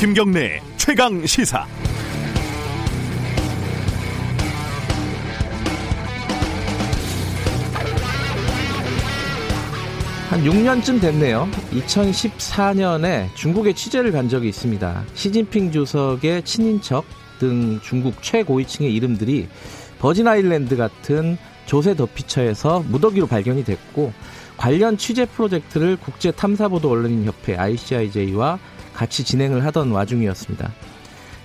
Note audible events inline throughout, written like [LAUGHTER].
김경래 최강 시사. 한 6년쯤 됐네요. 2014년에 중국에 취재를 간 적이 있습니다. 시진핑 주석의 친인척 등 중국 최고위층의 이름들이 버진 아일랜드 같은 조세 더피처에서 무더기로 발견이 됐고 관련 취재 프로젝트를 국제 탐사보도 언론인 협회 ICIJ와 같이 진행을 하던 와중이었습니다.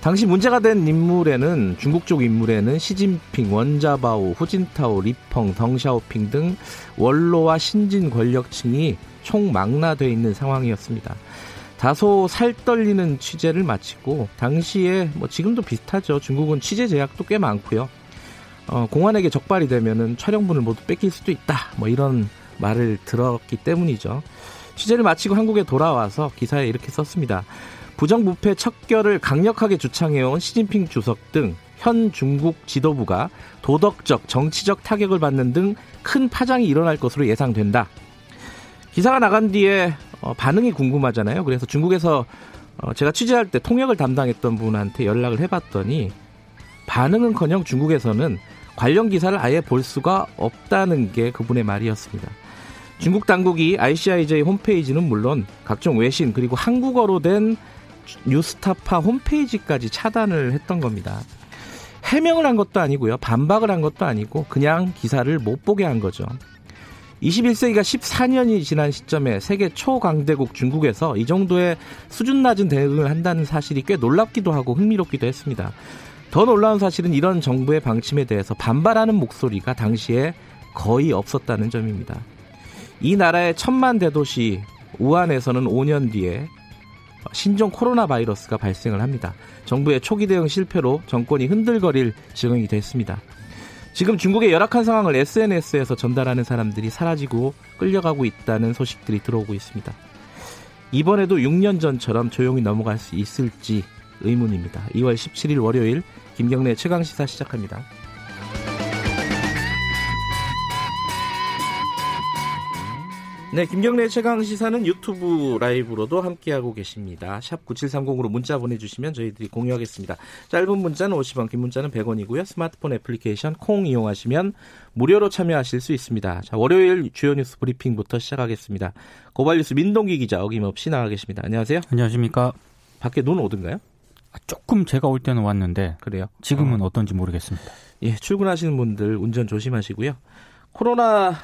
당시 문제가 된 인물에는 중국 쪽 인물에는 시진핑, 원자바오, 후진타오, 리펑, 덩샤오핑 등 원로와 신진 권력층이 총망라돼 있는 상황이었습니다. 다소 살떨리는 취재를 마치고 당시에 뭐 지금도 비슷하죠. 중국은 취재 제약도 꽤 많고요. 어, 공안에게 적발이 되면은 촬영분을 모두 뺏길 수도 있다. 뭐 이런 말을 들었기 때문이죠. 취재를 마치고 한국에 돌아와서 기사에 이렇게 썼습니다. 부정부패 척결을 강력하게 주창해온 시진핑 주석 등 현 중국 지도부가 도덕적, 정치적 타격을 받는 등 큰 파장이 일어날 것으로 예상된다. 기사가 나간 뒤에 어, 반응이 궁금하잖아요. 그래서 중국에서 어, 제가 취재할 때 통역을 담당했던 분한테 연락을 해봤더니 반응은커녕 중국에서는 관련 기사를 아예 볼 수가 없다는 게 그분의 말이었습니다. 중국 당국이 ICIJ 홈페이지는 물론 각종 외신 그리고 한국어로 된 뉴스타파 홈페이지까지 차단을 했던 겁니다. 해명을 한 것도 아니고요. 반박을 한 것도 아니고 그냥 기사를 못 보게 한 거죠. 21세기가 14년이 지난 시점에 세계 초강대국 중국에서 이 정도의 수준 낮은 대응을 한다는 사실이 꽤 놀랍기도 하고 흥미롭기도 했습니다. 더 놀라운 사실은 이런 정부의 방침에 대해서 반발하는 목소리가 당시에 거의 없었다는 점입니다. 이 나라의 천만 대도시 우한에서는 5년 뒤에 신종 코로나 바이러스가 발생을 합니다. 정부의 초기 대응 실패로 정권이 흔들거릴 지경이 됐습니다. 지금 중국의 열악한 상황을 SNS에서 전달하는 사람들이 사라지고 끌려가고 있다는 소식들이 들어오고 있습니다. 이번에도 6년 전처럼 조용히 넘어갈 수 있을지 의문입니다. 2월 17일 월요일 김경래 최강 시사 시작합니다. 네, 김경래 최강 시사는 유튜브 라이브로도 함께하고 계십니다. 샵 9730으로 문자 보내주시면 저희들이 공유하겠습니다. 짧은 문자는 50원, 긴 문자는 100원이고요. 스마트폰 애플리케이션 콩 이용하시면 무료로 참여하실 수 있습니다. 자, 월요일 주요 뉴스 브리핑부터 시작하겠습니다. 고발뉴스 민동기 기자 어김없이 나와 계십니다. 안녕하세요. 안녕하십니까. 밖에 눈 오던가요? 아, 조금 제가 올 때는 왔는데 그래요. 지금은 어. 떤지 모르겠습니다. 예, 출근하시는 분들 운전 조심하시고요. 코로나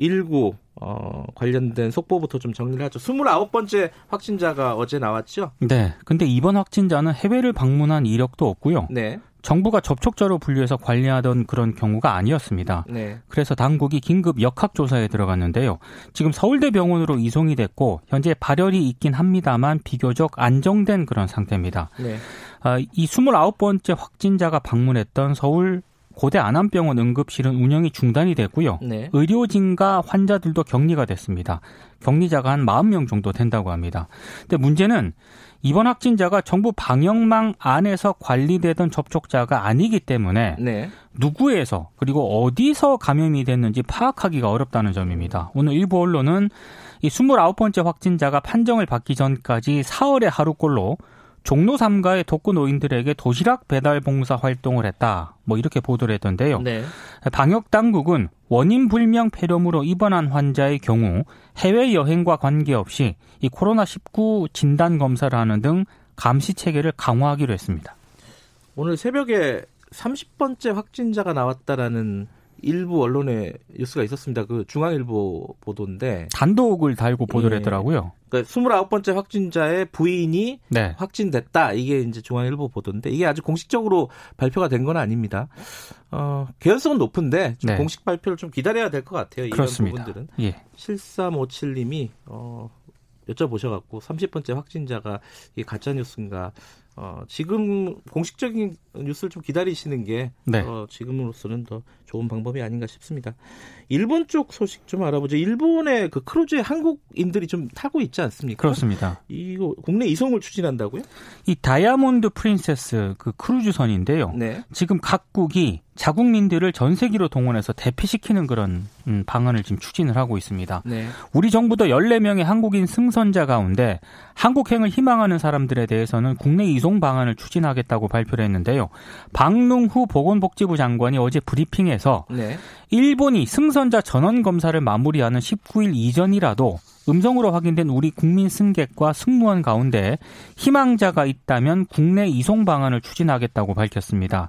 19 어, 관련된 속보부터 좀 정리를 하죠. 29번째 확진자가 어제 나왔죠? 네. 근데 이번 확진자는 해외를 방문한 이력도 없고요. 네. 정부가 접촉자로 분류해서 관리하던 그런 경우가 아니었습니다. 네. 그래서 당국이 긴급 역학조사에 들어갔는데요. 지금 서울대병원으로 이송이 됐고 현재 발열이 있긴 합니다만 비교적 안정된 그런 상태입니다. 네. 아, 이 29번째 확진자가 방문했던 서울 고대 안암병원 응급실은 운영이 중단이 됐고요. 네. 의료진과 환자들도 격리가 됐습니다. 격리자가 한 40명 정도 된다고 합니다. 근데 문제는 이번 확진자가 정부 방역망 안에서 관리되던 접촉자가 아니기 때문에 네. 누구에서 그리고 어디서 감염이 됐는지 파악하기가 어렵다는 점입니다. 오늘 일부 언론은 이 29번째 확진자가 판정을 받기 전까지 사흘의 하루꼴로 종로 3가의 독거 노인들에게 도시락 배달 봉사 활동을 했다. 뭐 이렇게 보도를 했던데요. 네. 방역 당국은 원인 불명 폐렴으로 입원한 환자의 경우 해외 여행과 관계없이 이 코로나 19 진단 검사를 하는 등 감시 체계를 강화하기로 했습니다. 오늘 새벽에 30번째 확진자가 나왔다라는 일부 언론의 뉴스가 있었습니다. 그 중앙일보 보도인데 단독을 달고 보도를 예. 했더라고요. 그러니까 29번째 확진자의 부인이 네. 확진됐다. 이게 이제 중앙일보 보도인데 이게 아직 공식적으로 발표가 된 건 아닙니다. 어, 개연성은 높은데 좀 네. 공식 발표를 좀 기다려야 될 것 같아요. 이런 그렇습니다. 부분들은. 예. 7357님이 어, 여쭤보셔갖고 30번째 확진자가 이게 가짜 뉴스인가? 어, 지금 공식적인 뉴스를 좀 기다리시는 게 네. 어, 지금으로서는 더 좋은 방법이 아닌가 싶습니다. 일본 쪽 소식 좀 알아보죠. 일본의 그 크루즈에 한국인들이 좀 타고 있지 않습니까? 그렇습니다. 이거 국내 이송을 추진한다고요? 이 다이아몬드 프린세스 그 크루즈선인데요. 네. 지금 각국이 자국민들을 전세기로 동원해서 대피시키는 그런 음, 방안을 지금 추진을 하고 있습니다. 네. 우리 정부도 14명의 한국인 승선자 가운데 한국행을 희망하는 사람들에 대해서는 국내 이송 방안을 추진하겠다고 발표를 했는데요. 박능후 보건복지부 장관이 어제 브리핑에서 네. 일본이 승선자 전원 검사를 마무리하는 19일 이전이라도 음성으로 확인된 우리 국민 승객과 승무원 가운데 희망자가 있다면 국내 이송 방안을 추진하겠다고 밝혔습니다.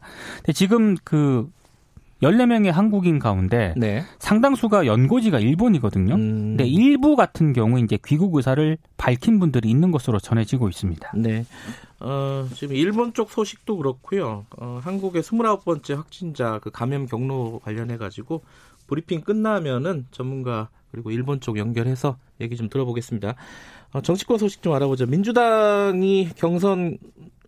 지금 그 14명의 한국인 가운데 네. 상당수가 연고지가 일본이거든요. 음. 근데 일부 같은 경우 이제 귀국 의사를 밝힌 분들이 있는 것으로 전해지고 있습니다. 네. 어, 지금 일본 쪽 소식도 그렇고요. 어, 한국의 29번째 확진자 그 감염 경로 관련해 가지고 브리핑 끝나면은 전문가 그리고 일본 쪽 연결해서 얘기 좀 들어보겠습니다. 어, 정치권 소식 좀 알아보죠. 민주당이 경선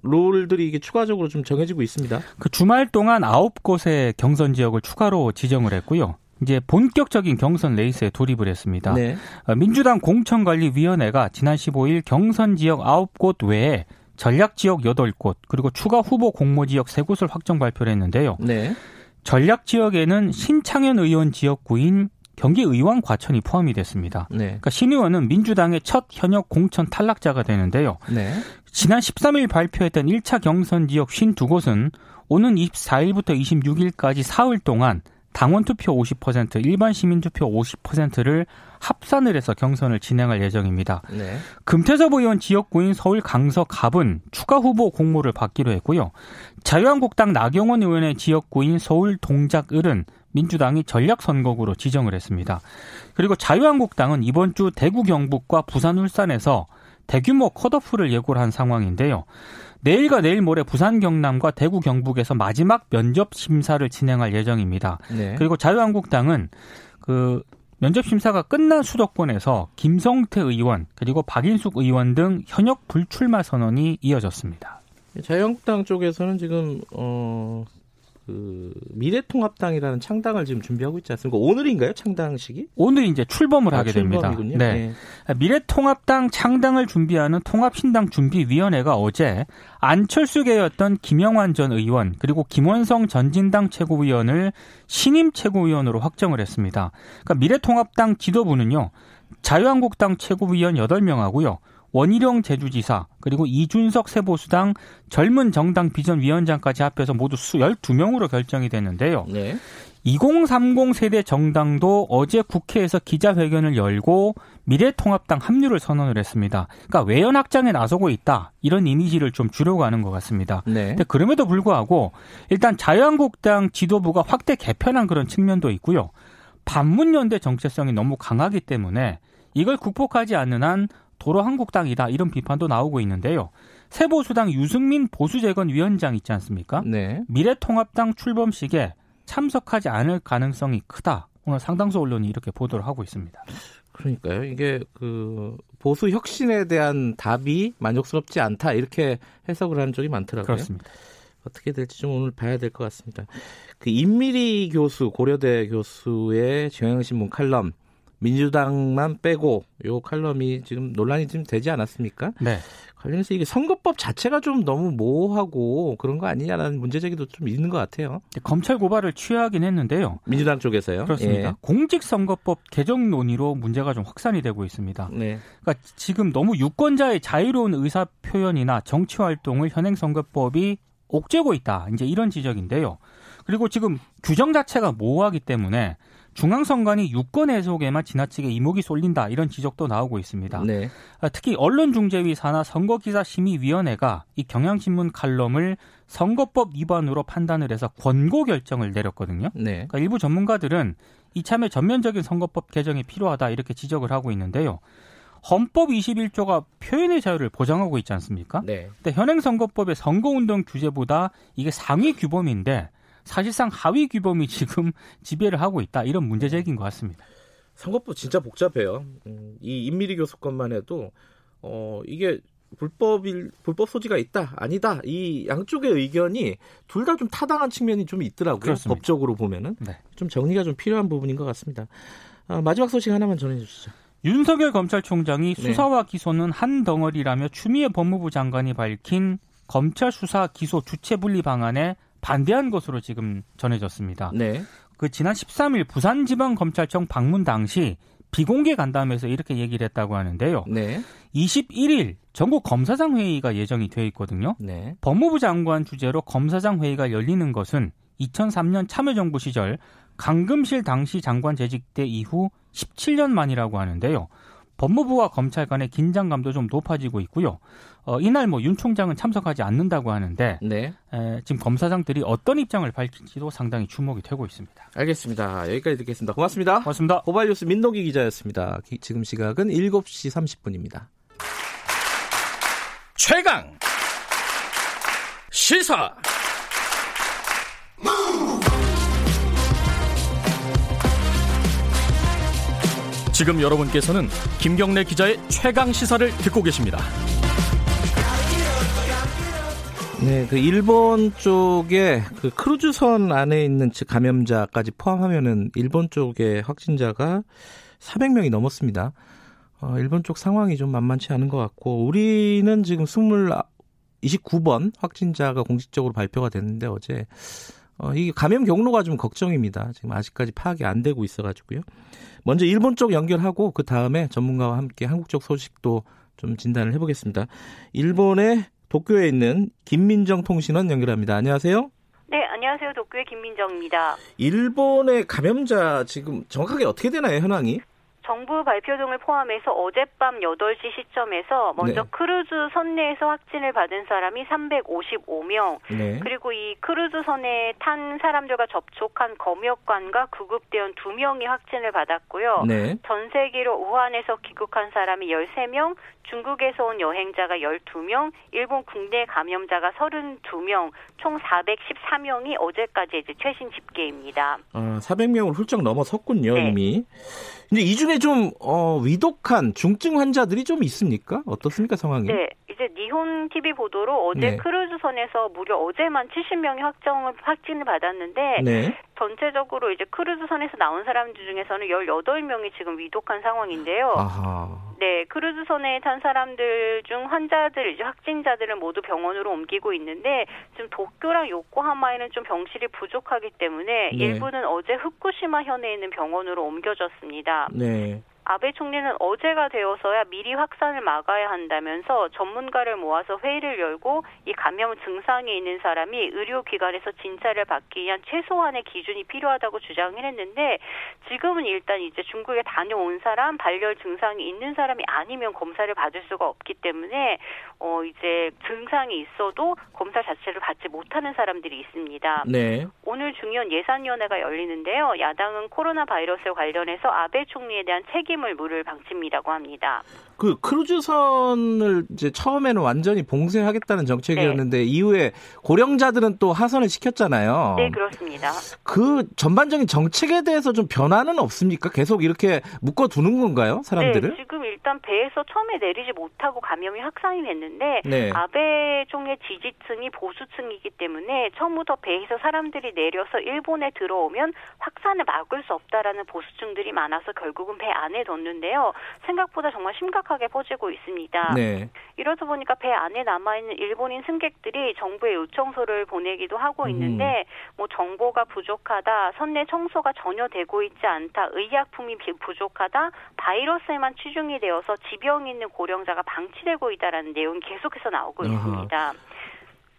롤들이 이게 추가적으로 좀 정해지고 있습니다. 그 주말 동안 아홉 곳의 경선 지역을 추가로 지정을 했고요. 이제 본격적인 경선 레이스에 돌입을 했습니다. 네. 어, 민주당 공천관리위원회가 지난 15일 경선 지역 9곳 외에 전략 지역 8곳 그리고 추가 후보 공모 지역 3곳을 확정 발표를 했는데요. 네. 전략 지역에는 신창현 의원 지역구인 경기의원 과천이 포함이 됐습니다. 네. 그러니까 신 의원은 민주당의 첫 현역 공천 탈락자가 되는데요. 네. 지난 13일 발표했던 1차 경선 지역 52곳은 오는 24일부터 26일까지 사흘 동안 당원 투표 50%, 일반 시민 투표 50%를 합산을 해서 경선을 진행할 예정입니다. 네. 금태섭 의원 지역구인 서울 강서 갑은 추가 후보 공모를 받기로 했고요. 자유한국당 나경원 의원의 지역구인 서울 동작을은 민주당이 전략선거구로 지정을 했습니다. 그리고 자유한국당은 이번 주 대구 경북과 부산 울산에서 대규모 컷오프를 예고를 한 상황인데요. 내일과 내일 모레 부산 경남과 대구 경북에서 마지막 면접 심사를 진행할 예정입니다. 네. 그리고 자유한국당은 그 면접 심사가 끝난 수도권에서 김성태 의원 그리고 박인숙 의원 등 현역 불출마 선언이 이어졌습니다. 자유한국당 쪽에서는 지금 어, 그 미래통합당이라는 창당을 지금 준비하고 있지 않습니까? 오늘인가요? 창당식이? 오늘 이제 출범을 아, 하게 출범이군요. 됩니다. 네. 네. 미래통합당 창당을 준비하는 통합신당 준비위원회가 어제 안철수계였던 김영환 전 의원 그리고 김원성 전진당 최고위원을 신임 최고위원으로 확정을 했습니다. 그러니까 미래통합당 지도부는요. 자유한국당 최고위원 8명하고요. 원희룡 제주지사 그리고 이준석 세보수당 젊은 정당 비전위원장까지 합해서 모두 12명으로 결정이 됐는데요. 네. 2030 세대 정당도 어제 국회에서 기자회견을 열고 미래통합당 합류를 선언을 했습니다. 그러니까 외연 확장에 나서고 있다 이런 이미지를 좀 주려고 하는 것 같습니다. 네. 근데 그럼에도 불구하고 일단 자유한국당 지도부가 확대 개편한 그런 측면도 있고요. 반문연대 정체성이 너무 강하기 때문에 이걸 극복하지 않는 한 도로 한국당이다 이런 비판도 나오고 있는데요. 새보수당 유승민 보수재건 위원장 있지 않습니까? 네. 미래통합당 출범식에 참석하지 않을 가능성이 크다. 오늘 상당수 언론이 이렇게 보도를 하고 있습니다. 그러니까요. 이게 그 보수 혁신에 대한 답이 만족스럽지 않다 이렇게 해석을 하는 쪽이 많더라고요. 그렇습니다. 어떻게 될지 좀 오늘 봐야 될 것 같습니다. 그 임미리 교수 고려대 교수의 경향신문 칼럼 민주당만 빼고 요 칼럼이 지금 논란이 좀 되지 않았습니까? 네. 관련해서 이게 선거법 자체가 좀 너무 모호하고 그런 거 아니냐라는 문제 제기도 좀 있는 것 같아요. 검찰 고발을 취하긴 했는데요. 민주당 쪽에서요. 그렇습니다. 예. 공직선거법 개정 논의로 문제가 좀 확산이 되고 있습니다. 네. 그러니까 지금 너무 유권자의 자유로운 의사 표현이나 정치 활동을 현행 선거법이 옥죄고 있다. 이제 이런 지적인데요. 그리고 지금 규정 자체가 모호하기 때문에 중앙선관위 유권 해석에만 지나치게 이목이 쏠린다 이런 지적도 나오고 있습니다. 네. 아, 특히 언론중재위 산하 선거기사심의위원회가 이 경향신문 칼럼을 선거법 위반으로 판단을 해서 권고 결정을 내렸거든요. 네. 그러니까 일부 전문가들은 이참에 전면적인 선거법 개정이 필요하다 이렇게 지적을 하고 있는데요. 헌법 21조가 표현의 자유를 보장하고 있지 않습니까? 네. 근데 현행 선거법의 선거운동 규제보다 이게 상위 규범인데 사실상 하위 규범이 [LAUGHS] 지금 지배를 하고 있다 이런 문제 제기인 것 같습니다. 선거법 진짜 복잡해요. 음, 이 임미리 교수건만 해도 어 이게 불법일 불법 소지가 있다 아니다 이 양쪽의 의견이 둘 다 좀 타당한 측면이 좀 있더라고요. 그렇습니다. 법적으로 보면은 네. 좀 정리가 좀 필요한 부분인 것 같습니다. 아, 마지막 소식 하나만 전해주시죠. 윤석열 검찰총장이 네. 수사와 기소는 한 덩어리라며 추미애 법무부 장관이 밝힌 검찰 수사 기소 주체 분리 방안에 반대한 것으로 지금 전해졌습니다. 네. 그 지난 13일 부산지방검찰청 방문 당시 비공개 간담회에서 이렇게 얘기를 했다고 하는데요. 네. 21일 전국 검사장 회의가 예정이 되어 있거든요. 네. 법무부 장관 주재로 검사장 회의가 열리는 것은 2003년 참여정부 시절 강금실 당시 장관 재직 때 이후 17년 만이라고 하는데요. 법무부와 검찰 간의 긴장감도 좀 높아지고 있고요. 어, 이날 뭐 윤 총장은 참석하지 않는다고 하는데 네. 에, 지금 검사장들이 어떤 입장을 밝힐지도 상당히 주목이 되고 있습니다. 알겠습니다. 여기까지 듣겠습니다. 고맙습니다. 고맙습니다. 고발뉴스 민동기 기자였습니다. 기- 지금 시각은 7시 30분입니다. 최강 시사 지금 여러분께서는 김경래 기자의 최강 시사를 듣고 계십니다. 네, 그 일본 쪽에 그 크루즈선 안에 있는 즉 감염자까지 포함하면은 일본 쪽의 확진자가 400명이 넘었습니다. 어, 일본 쪽 상황이 좀 만만치 않은 것 같고 우리는 지금 20, 29번 확진자가 공식적으로 발표가 됐는데 어제 어, 이게 감염 경로가 좀 걱정입니다. 지금 아직까지 파악이 안 되고 있어가지고요. 먼저 일본 쪽 연결하고 그 다음에 전문가와 함께 한국 쪽 소식도 좀 진단을 해보겠습니다. 일본의 도쿄에 있는 김민정 통신원 연결합니다. 안녕하세요. 네, 안녕하세요. 도쿄의 김민정입니다. 일본의 감염자 지금 정확하게 어떻게 되나요, 현황이? 정부 발표 등을 포함해서 어젯밤 8시 시점에서 먼저 네. 크루즈 선내에서 확진을 받은 사람이 355명, 네. 그리고 이 크루즈 선에 탄 사람들과 접촉한 검역관과 구급대원 2명이 확진을 받았고요. 네. 전세기로 우한에서 귀국한 사람이 13명, 중국에서 온 여행자가 12명, 일본 국내 감염자가 32명, 총 414명이 어제까지 이제 최신 집계입니다. 아, 400명을 훌쩍 넘어섰군요, 네. 이미. 근데 이 중에 좀 어, 위독한 중증 환자들이 좀 있습니까? 어떻습니까, 상황이? 네, 이제 니혼 TV 보도로 어제 네. 크루즈선에서 무려 어제만 70명이 확정을 확진을 받았는데 네. 전체적으로 이제 크루즈선에서 나온 사람들 중에서는 18명이 지금 위독한 상황인데요. 아하. 네, 크루즈선에 탄 사람들 중 환자들, 이제 확진자들을 모두 병원으로 옮기고 있는데 지금 도쿄랑 요코하마에는 좀 병실이 부족하기 때문에 네. 일부는 어제 후쿠시마 현에 있는 병원으로 옮겨졌습니다. 네. 아베 총리는 어제가 되어서야 미리 확산을 막아야 한다면서 전문가를 모아서 회의를 열고 이 감염 증상이 있는 사람이 의료기관에서 진찰을 받기 위한 최소한의 기준이 필요하다고 주장을 했는데 지금은 일단 이제 중국에 다녀온 사람, 발열 증상이 있는 사람이 아니면 검사를 받을 수가 없기 때문에 어 이제 증상이 있어도 검사 자체를 받지 못하는 사람들이 있습니다. 네. 오늘 중요한 예산위원회가 열리는데요. 야당은 코로나 바이러스에 관련해서 아베 총리에 대한 책임 을 물을 방침이라고 합니다. 그 크루즈선을 이제 처음에는 완전히 봉쇄하겠다는 정책이었는데 이후에 고령자들은 또 하선을 시켰잖아요. 네, 그렇습니다. 그 전반적인 정책에 대해서 좀 변화는 없습니까? 계속 이렇게 묶어 두는 건가요, 사람들을? 네, 지금 일단 배에서 처음에 내리지 못하고 감염이 확산이 됐는데 네. 아베 총리의 지지층이 보수층이기 때문에 처음부터 배에서 사람들이 내려서 일본에 들어오면 확산을 막을 수 없다라는 보수층들이 많아서 결국은 배 안에 뒀는데요. 생각보다 정말 심각 하게 퍼지고 있습니다. 네. 이러다 보니까 배 안에 남아있는 일본인 승객들이 정부에 요청서를 보내기도 하고 음. 있는데 뭐 정보가 부족하다, 선내 청소가 전혀 되고 있지 않다, 의약품이 비- 부족하다, 바이러스에만 치중이 되어서 지병 있는 고령자가 방치되고 있다라는 내용이 계속해서 나오고 아하. 있습니다.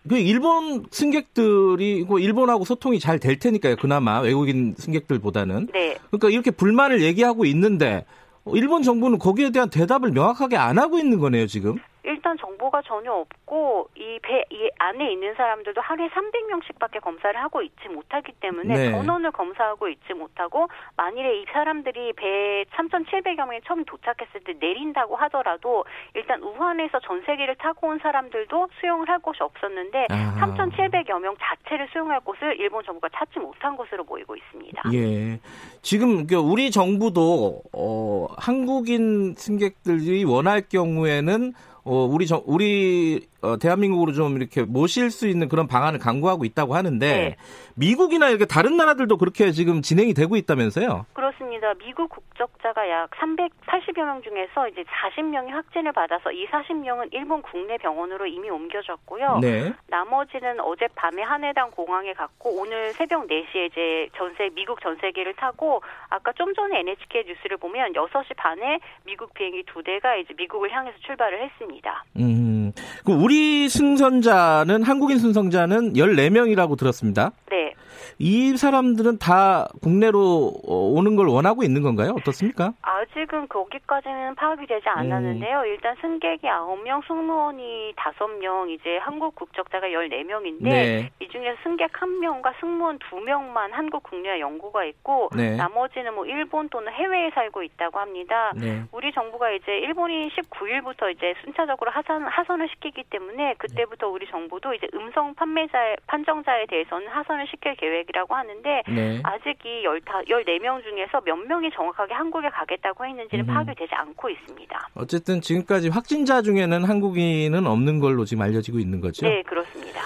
그 일본 승객들이 그 일본하고 소통이 잘 될 테니까요. 그나마 외국인 승객들보다는. 네. 그러니까 이렇게 불만을 얘기하고 있는데 어, 일본 정부는 거기에 대한 대답을 명확하게 안 하고 있는 거네요, 지금. 일단 정보가 전혀 없고 이 배 이 안에 있는 사람들도 하루에 300명씩밖에 검사를 하고 있지 못하기 때문에 네. 전원을 검사하고 있지 못하고 만일에 이 사람들이 배 3,700여 명이 처음 도착했을 때 내린다고 하더라도 일단 우한에서 전 세계를 타고 온 사람들도 수용을 할 곳이 없었는데 아하. 3,700여 명 자체를 수용할 곳을 일본 정부가 찾지 못한 것으로 보이고 있습니다. 예. 지금 그 우리 정부도 어 한국인 승객들이 원할 경우에는 어 우리 정 우리 어 대한민국으로 좀 이렇게 모실 수 있는 그런 방안을 강구하고 있다고 하는데 네. 미국이나 이렇게 다른 나라들도 그렇게 지금 진행이 되고 있다면서요? 그렇습니다. 미국 국적자가 약 380여 명 중에서 이제 40명이 확진을 받아서 이 40명은 일본 국내 병원으로 이미 옮겨졌고요. 네. 나머지는 어젯밤에 하네당 공항에 갔고 오늘 새벽 4시에 이제 전세 미국 전세기를 타고 아까 좀 전에 NHK 뉴스를 보면 6시 반에 미국 비행기 두 대가 이제 미국을 향해서 출발을 했습니다. 음. 그 우리 승선자는 한국인 승선자는 14명이라고 들었습니다. 네. 이 사람들은 다 국내로 어, 오는 걸 원하고 있는 건가요? 어떻습니까? 아직은 거기까지는 파악이 되지 않았는데요. 일단 승객이 9명, 승무원이 5명, 이제 한국 국적자가 14명인데 네. 이 중에서 승객 1명과 승무원 2명만 한국 국내와 연고가 있고 네. 나머지는 뭐 일본 또는 해외에 살고 있다고 합니다. 네. 우리 정부가 이제 일본이 19일부터 이제 순차적으로 하선, 하선을 시키기 때문에 그때부터 우리 정부도 이제 음성 판매자 판정자에 대해서는 하선을 시킬 계획 이라고 하는데 네. 아직 이 14명 중에서 몇 명이 정확하게 한국에 가겠다고 했는지는 음. 파악이 되지 않고 있습니다. 어쨌든 지금까지 확진자 중에는 한국인은 없는 걸로 지금 알려지고 있는 거죠. 네, 그렇습니다.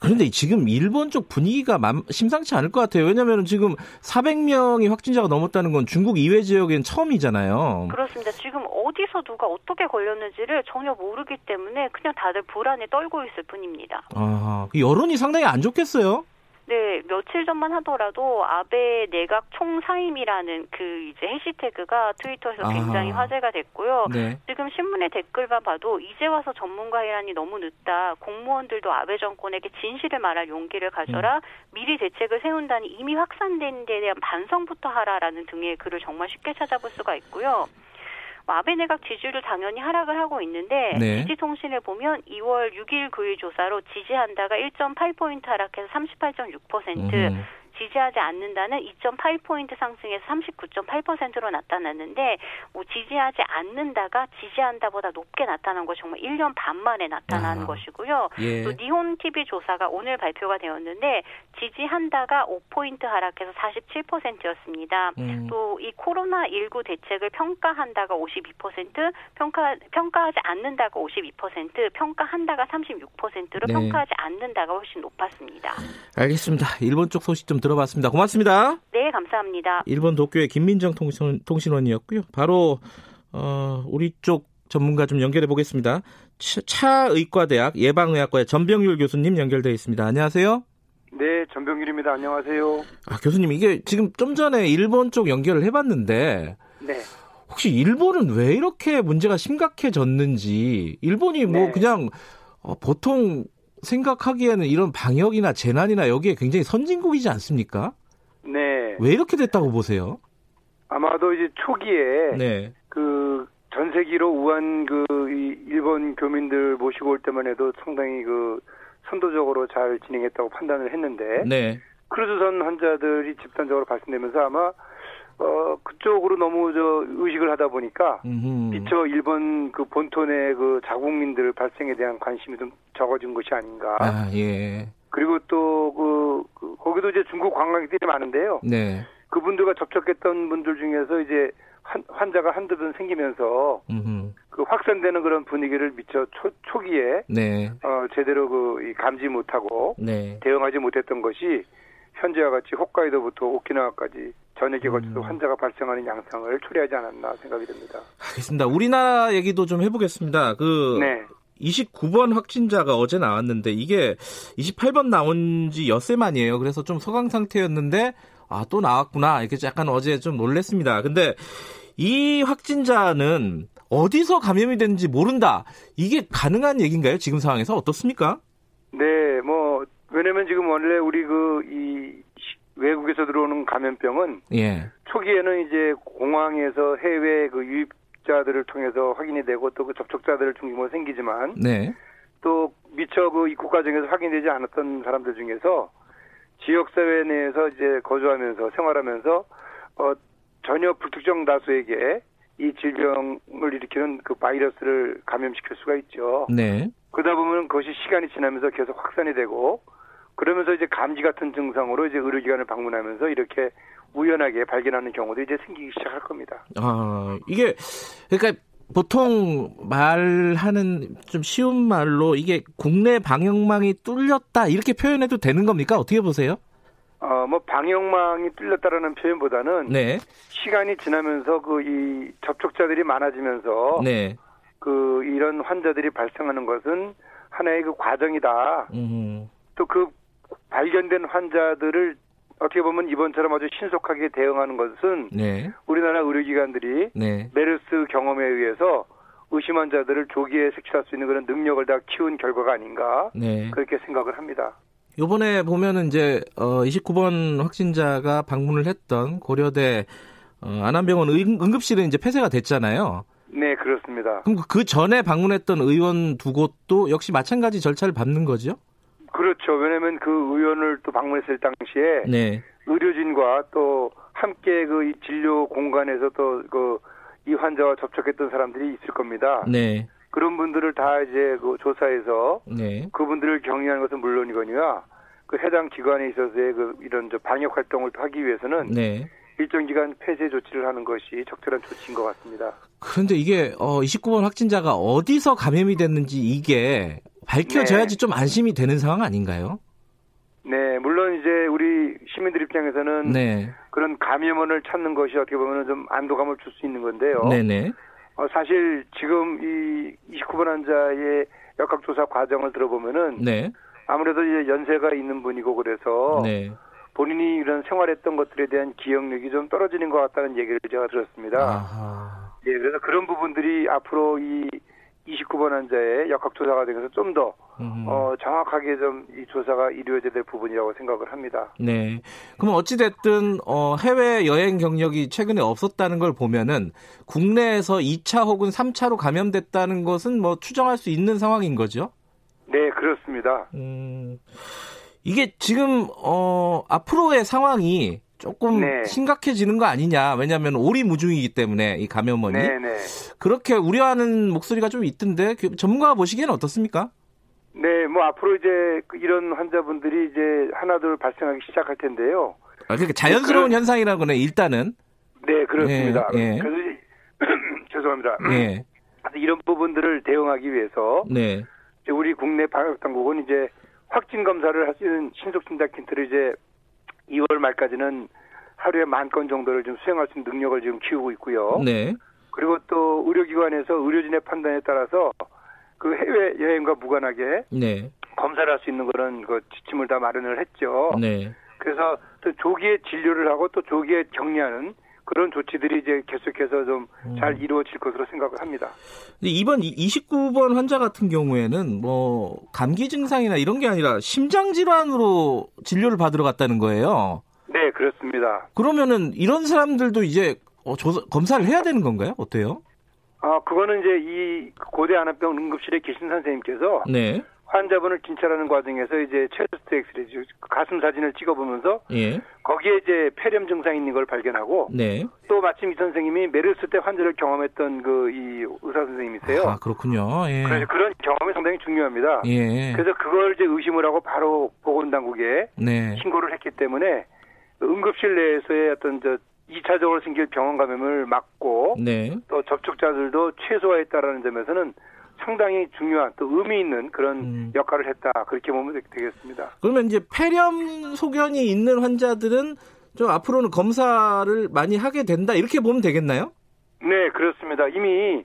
그런데 지금 일본 쪽 분위기가 맘- 심상치 않을 것 같아요. 왜냐하면 지금 400명이 확진자가 넘었다는 건 중국 이외 지역엔 처음이잖아요. 그렇습니다. 지금 어디서 누가 어떻게 걸렸는지를 전혀 모르기 때문에 그냥 다들 불안에 떨고 있을 뿐입니다. 아, 그 여론이 상당히 안 좋겠어요. 네, 며칠 전만 하더라도 아베 내각 총사임이라는 그 이제 해시태그가 트위터에서 아하. 굉장히 화제가 됐고요. 네. 지금 신문의 댓글만 봐도 이제 와서 전문가 회란이 너무 늦다. 공무원들도 아베 정권에게 진실을 말할 용기를 가져라. 미리 대책을 세운다니 이미 확산된 데 대한 반성부터 하라라는 등의 글을 정말 쉽게 찾아볼 수가 있고요. 뭐 아베 내각 지지율도 당연히 하락을 하고 있는데 네. 지지 통신을 보면 2월 6일 9일 조사로 지지한다가 1.8포인트 하락해서 38.6%, 음. 지지하지 않는다는 2.8포인트 상승해서 39.8%로 나타났는데 뭐 지지하지 않는다가 지지한다보다 높게 나타난 것이 정말 1년 반 만에 나타난 아. 것이고요. 예. 또 니혼 TV 조사가 오늘 발표가 되었는데 지지한다가 5포인트 하락해서 47%였습니다. 음. 또이 코로나 19 대책을 평가한다가 52%, 평가 평가하지 않는다가 52%, 평가한다가 36%로 네. 평가하지 않는다가 훨씬 높았습니다. 알겠습니다. 일본 쪽 소식 좀 들어봤습니다. 고맙습니다. 네, 감사합니다. 일본 도쿄의 김민정 통신, 통신원이었고요. 바로 어, 우리 쪽 전문가 좀 연결해 보겠습니다. 차- 차의과대학 예방의학과의 전병률 교수님 연결되어 있습니다. 안녕하세요. 네, 전병길입니다. 안녕하세요. 아, 교수님 이게 지금 좀 전에 일본 쪽 연결을 해봤는데 네. 혹시 일본은 왜 이렇게 문제가 심각해졌는지 일본이 뭐 네. 그냥 어, 보통 생각하기에는 이런 방역이나 재난이나 여기에 굉장히 선진국이지 않습니까? 네. 왜 이렇게 됐다고 보세요? 아마도 이제 초기에 네. 그 전세기로 우한 그이 일본 교민들 모시고 올 때만 해도 상당히 그 선도적으로 잘 진행했다고 판단을 했는데 네. 크루즈선 환자들이 집단적으로 발생되면서 아마 어 그쪽으로 너무 저 의식을 하다 보니까 음흠. 미처 일본 그 본토의 그 자국민들 발생에 대한 관심이 좀 적어진 것이 아닌가. 아, 예. 그리고 또 그, 그 거기도 이제 중국 관광객들이 많은데요. 네. 그분들과 접촉했던 분들 중에서 이제 한, 환자가 한두 분 생기면서 음흠. 그 확산되는 그런 분위기를 미처 초, 초기에 네. 어, 제대로 그이 감지 못하고 네. 대응하지 못했던 것이 현재와 같이 홋카이도부터 오키나와까지 전역에 걸쳐서 음. 환자가 발생하는 양상을 초래하지 않았나 생각이 듭니다. 알겠습니다. 우리나라 얘기도 좀 해보겠습니다. 그 네. 29번 확진자가 어제 나왔는데 이게 28번 나온 지 엿새 만이에요. 그래서 좀 소강 상태였는데 아 또 나왔구나 이렇게 약간 어제 좀 놀랬습니다. 근데 이 확진자는 어디서 감염이 됐는지 모른다. 이게 가능한 얘기인가요? 지금 상황에서 어떻습니까? 네, 뭐 왜냐면 지금 원래 우리 그 이 외국에서 들어오는 감염병은 예. 초기에는 이제 공항에서 해외 그 유입자들을 통해서 확인이 되고 또 그 접촉자들을 중심으로 생기지만 네. 또 미처 그 입국 과정에서 확인되지 않았던 사람들 중에서 지역 사회 내에서 이제 거주하면서 생활하면서 어 전혀 불특정 다수에게 이 질병을 일으키는 그 바이러스를 감염시킬 수가 있죠. 네. 그러다 보면 그것이 시간이 지나면서 계속 확산이 되고 그러면서 이제 감기 같은 증상으로 이제 의료기관을 방문하면서 이렇게 우연하게 발견하는 경우도 이제 생기기 시작할 겁니다. 아, 이게, 그러니까 보통 말하는 좀 쉬운 말로 이게 국내 방역망이 뚫렸다 이렇게 표현해도 되는 겁니까? 어떻게 보세요? 어, 뭐 방역망이 뚫렸다라는 표현보다는 네. 시간이 지나면서 그 이 접촉자들이 많아지면서 네. 그 이런 환자들이 발생하는 것은 하나의 그 과정이다. 음. 또그 발견된 환자들을 어떻게 보면 이번처럼 아주 신속하게 대응하는 것은 네. 우리나라 의료기관들이 네. 메르스 경험에 의해서 의심 환자들을 조기에 색출할 수 있는 그런 능력을 다 키운 결과가 아닌가 네. 그렇게 생각을 합니다. 요번에 보면은 이제 어 29번 확진자가 방문을 했던 고려대 어, 안암병원 응, 응급실은 이제 폐쇄가 됐잖아요. 네, 그렇습니다. 그럼 그 전에 방문했던 의원 두 곳도 역시 마찬가지 절차를 밟는 거죠? 그렇죠. 왜냐하면 그 의원을 또 방문했을 당시에 네. 의료진과 또 함께 그이 진료 공간에서 또 그 이 환자와 접촉했던 사람들이 있을 겁니다. 네. 그런 분들을 다 이제 그 조사해서 네. 그분들을 격리하는 것은 물론이거니와 그 해당 기관에 있어서의 그 이런 저 방역 활동을 하기 위해서는 네. 일정 기간 폐쇄 조치를 하는 것이 적절한 조치인 것 같습니다. 그런데 이게 어 29번 확진자가 어디서 감염이 됐는지 이게 밝혀져야지 네. 좀 안심이 되는 상황 아닌가요? 네, 물론 이제 우리 시민들 입장에서는 네. 그런 감염원을 찾는 것이 어떻게 보면 좀 안도감을 줄 수 있는 건데요. 네네. 어, 사실 지금 이 29번 환자의 역학조사 과정을 들어보면은 네. 아무래도 이제 연세가 있는 분이고 그래서 네. 본인이 이런 생활했던 것들에 대한 기억력이 좀 떨어지는 것 같다는 얘기를 제가 들었습니다. 아하. 예, 그래서 그런 부분들이 앞으로 이 29번 환자의 역학조사가 되면서 좀더 음. 어, 정확하게 좀 이 조사가 이루어져야 될 부분이라고 생각을 합니다. 네. 그럼 어찌됐든, 어, 해외 여행 경력이 최근에 없었다는 걸 보면은 국내에서 2차 혹은 3차로 감염됐다는 것은 뭐 추정할 수 있는 상황인 거죠? 네, 그렇습니다. 음, 이게 지금, 어, 앞으로의 상황이 조금 네. 심각해지는 거 아니냐. 왜냐하면 오리무중이기 때문에 이 감염원이. 네, 네. 그렇게 우려하는 목소리가 좀 있던데 그 전문가가 보시기에는 어떻습니까? 네, 뭐 앞으로 이제 그 이런 환자분들이 이제 하나둘 발생하기 시작할 텐데요. 아, 그러니까 자연스러운 그런- 현상이라고 는 일단은. 네, 그렇습니다. 예, 예. 그래서 이- [CLEARS THROAT] 죄송합니다. 예. 이런 부분들을 대응하기 위해서 네. 이제 우리 국내 방역 당국은 이제 확진 검사를 할 수 있는 신속 진단 키트를 이제 2월 말까지는 하루에 만 건 정도를 좀 수행할 수 있는 능력을 지금 키우고 있고요. 네. 그리고 또 의료기관에서 의료진의 판단에 따라서 그 해외 여행과 무관하게 네. 검사를 할 수 있는 그런 그 지침을 다 마련을 했죠. 네. 그래서 또 조기에 진료를 하고 또 조기에 격리하는 그런 조치들이 이제 계속해서 좀잘 음. 이루어질 것으로 생각을 합니다. 이번 29번 환자 같은 경우에는 뭐 감기 증상이나 이런 게 아니라 심장 질환으로 진료를 받으러 갔다는 거예요. 네, 그렇습니다. 그러면은 이런 사람들도 이제 어, 조사, 검사를 해야 되는 건가요? 어때요? 아, 그거는 이제 이 고대 안암병 응급실에 계신 선생님께서 네. 환자분을 진찰하는 과정에서 이제 체스트 엑스레이, 가슴 사진을 찍어보면서 예. 거기에 이제 폐렴 증상이 있는 걸 발견하고 네. 또 마침 이 선생님이 메르스 때 환자를 경험했던 그 이 의사 선생님이세요. 아, 그렇군요. 예. 그래서 그런 경험이 상당히 중요합니다. 예. 그래서 그걸 이제 의심을 하고 바로 보건당국에 네. 신고를 했기 때문에 응급실 내에서의 어떤 저 2차적으로 생길 병원 감염을 막고 네. 또 접촉자들도 최소화했다라는 점에서는 상당히 중요한 또 의미 있는 그런 음. 역할을 했다 그렇게 보면 되- 되겠습니다. 그러면 이제 폐렴 소견이 있는 환자들은 좀 앞으로는 검사를 많이 하게 된다 이렇게 보면 되겠나요? 네 그렇습니다. 이미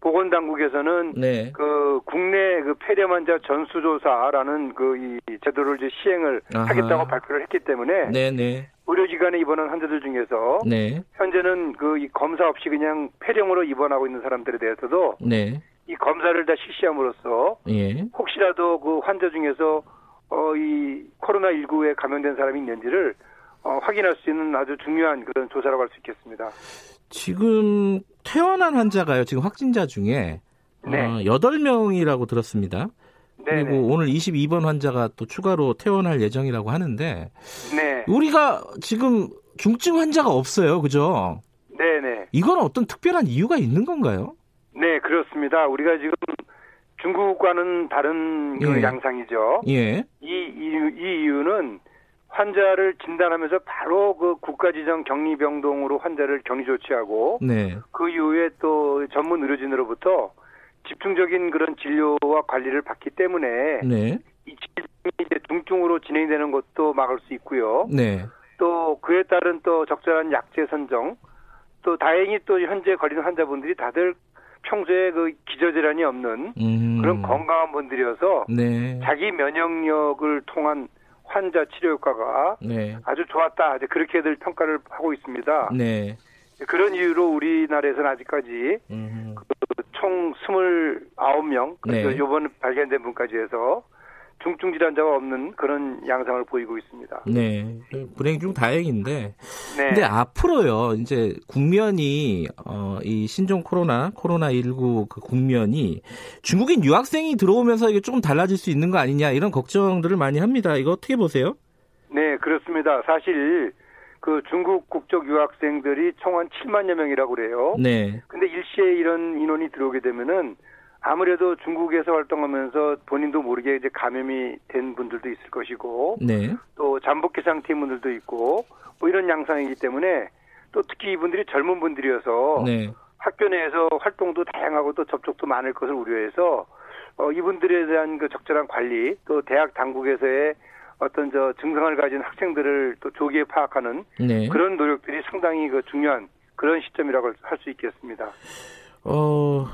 보건당국에서는 네. 그 국내 그 폐렴 환자 전수조사라는 그 이 제도를 이제 시행을 아하. 하겠다고 발표를 했기 때문에 네, 네. 의료기관에 입원한 환자들 중에서 네. 현재는 그이 검사 없이 그냥 폐렴으로 입원하고 있는 사람들에 대해서도 네. 이 검사를 다 실시함으로써 예. 혹시라도 그 환자 중에서 어 이 코로나 19에 감염된 사람이 있는지를 어 확인할 수 있는 아주 중요한 그런 조사라고 할 수 있겠습니다. 지금 퇴원한 환자가요. 지금 확진자 중에 네. 어, 8명이라고 들었습니다. 네, 그리고 오늘 22번 환자가 또 추가로 퇴원할 예정이라고 하는데 네, 우리가 지금 중증 환자가 없어요. 그죠? 네, 네, 이건 어떤 특별한 이유가 있는 건가요? 네 그렇습니다. 우리가 지금 중국과는 다른 그 예. 양상이죠. 예. 이 이유 이 이유는 환자를 진단하면서 바로 그 국가 지정 격리 병동으로 환자를 격리 조치하고 네. 그 이후에 또 전문 의료진으로부터 집중적인 그런 진료와 관리를 받기 때문에 네. 이 질병이 이제 중증으로 진행되는 것도 막을 수 있고요. 네. 또 그에 따른 또 적절한 약제 선정, 또 다행히 또 현재 걸린 환자분들이 다들 평소에 그 기저질환이 없는 음. 그런 건강한 분들이어서 네. 자기 면역력을 통한 환자 치료 효과가 네. 아주 좋았다. 이제 그렇게들 평가를 하고 있습니다. 네. 그런 이유로 우리나라에서는 아직까지 음. 총 29명, 그래서 네. 이번 발견된 분까지 해서 중증 질환자가 없는 그런 양상을 보이고 있습니다. 네. 불행 중 다행인데. 네. 근데 앞으로요, 이제 국면이, 어, 이 신종 코로나, 코로나 19 그 국면이 중국인 유학생이 들어오면서 이게 조금 달라질 수 있는 거 아니냐, 이런 걱정들을 많이 합니다. 이거 어떻게 보세요? 네, 그렇습니다. 사실 그 중국 국적 유학생들이 총한 7만여 명이라고 그래요. 네. 근데 일시에 이런 인원이 들어오게 되면은 아무래도 중국에서 활동하면서 본인도 모르게 이제 감염이 된 분들도 있을 것이고 네. 또 잠복기 상태인 분들도 있고 뭐 이런 양상이기 때문에 또 특히 이분들이 젊은 분들이어서 네. 학교 내에서 활동도 다양하고 또 접촉도 많을 것을 우려해서 어, 이분들에 대한 그 적절한 관리 또 대학 당국에서의 어떤 저 증상을 가진 학생들을 또 조기에 파악하는 네. 그런 노력들이 상당히 그 중요한 그런 시점이라고 할 수 있겠습니다. 어,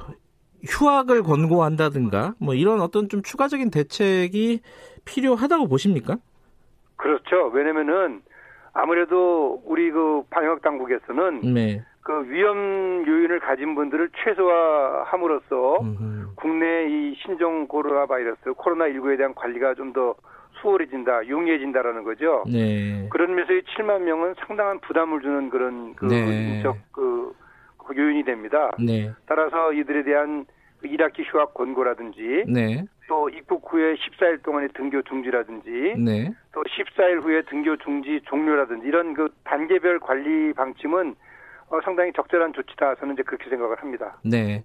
휴학을 권고한다든가, 뭐 이런 어떤 좀 추가적인 대책이 필요하다고 보십니까? 그렇죠. 왜냐면은 아무래도 우리 그 방역 당국에서는 네. 그 위험 요인을 가진 분들을 최소화함으로써 음흠. 국내 이 신종 코로나 바이러스 코로나 19에 대한 관리가 좀 더 수월해진다, 용이해진다라는 거죠. 네. 그런 면에서 이 7만 명은 상당한 부담을 주는 그런 그 네. 인적 그, 그 요인이 됩니다. 네. 따라서 이들에 대한 그 1학기 휴학 권고라든지 네. 또 입국 후에 14일 동안의 등교 중지라든지 네. 또 14일 후에 등교 중지 종료라든지 이런 그 단계별 관리 방침은 어, 상당히 적절한 조치다. 저는 이제 그렇게 생각을 합니다. 네.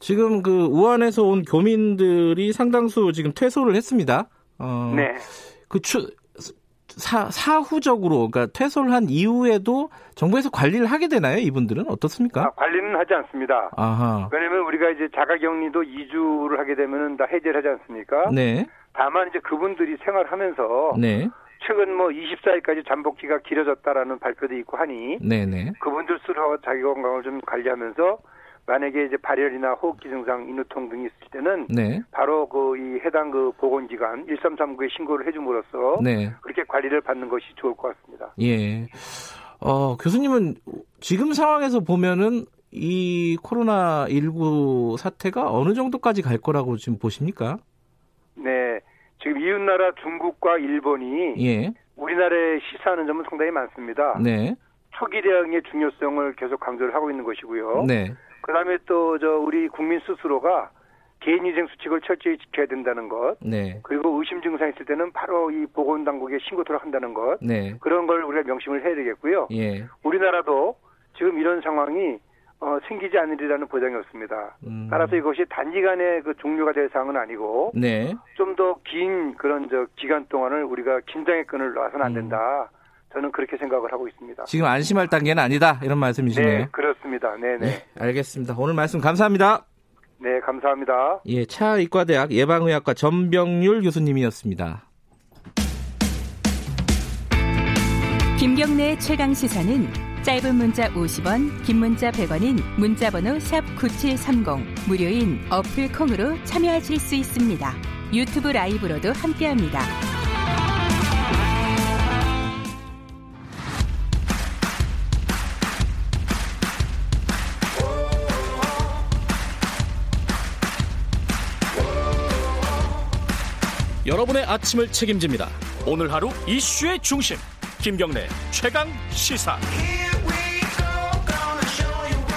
지금 그 우한에서 온 교민들이 상당수 지금 퇴소를 했습니다. 어, 네. 그 추, 사, 사후적으로 그러니까 퇴소를 한 이후에도 정부에서 관리를 하게 되나요? 이분들은 어떻습니까? 아, 관리는 하지 않습니다. 아하. 왜냐면 우리가 이제 자가격리도 2주를 하게 되면은 다 해제를 하지 않습니까? 네. 다만 이제 그분들이 생활하면서 네. 최근 뭐 24일까지 잠복기가 길어졌다라는 발표도 있고 하니 네, 네. 그분들 스스로 자기 건강을 좀 관리하면서 만약에 이제 발열이나 호흡기 증상, 인후통 등이 있을 때는 네. 바로 그 이 해당 그 보건기관 1339에 신고를 해줌으로써 네. 그렇게 관리를 받는 것이 좋을 것 같습니다. 예. 어, 교수님은 지금 상황에서 보면은 이 코로나 19 사태가 어느 정도까지 갈 거라고 지금 보십니까? 네. 지금 이웃나라 중국과 일본이 예. 우리나라에 시사하는 점은 상당히 많습니다. 네. 초기 대응의 중요성을 계속 강조를 하고 있는 것이고요. 네. 그다음에 또 저 우리 국민 스스로가 개인위생 수칙을 철저히 지켜야 된다는 것. 네. 그리고 의심 증상 있을 때는 바로 이 보건당국에 신고토록 한다는 것. 네. 그런 걸 우리가 명심을 해야 되겠고요. 예. 우리나라도 지금 이런 상황이 어, 생기지 않으리라는 보장이 없습니다. 음. 따라서 이것이 단기간에 그 종료가 될 사항은 아니고 네. 좀더 긴 그런 저 기간 동안을 우리가 긴장의 끈을 놔서는 안 된다. 저는 그렇게 생각을 하고 있습니다. 지금 안심할 단계는 아니다. 이런 말씀이시네요. 네, 그렇습니다. 네, 네. 네, 알겠습니다. 오늘 말씀 감사합니다. 네, 감사합니다. 예, 차의과대학 예방의학과 전병률 교수님이었습니다. 김경래의 최강 시사는 짧은 문자 50원, 긴 문자 100원인 문자번호 샵9730 무료인 어플 콩으로 참여하실 수 있습니다. 유튜브 라이브로도 함께합니다. 여러분의 아침을 책임집니다. 오늘 하루 이슈의 중심 김경래 최강 시사.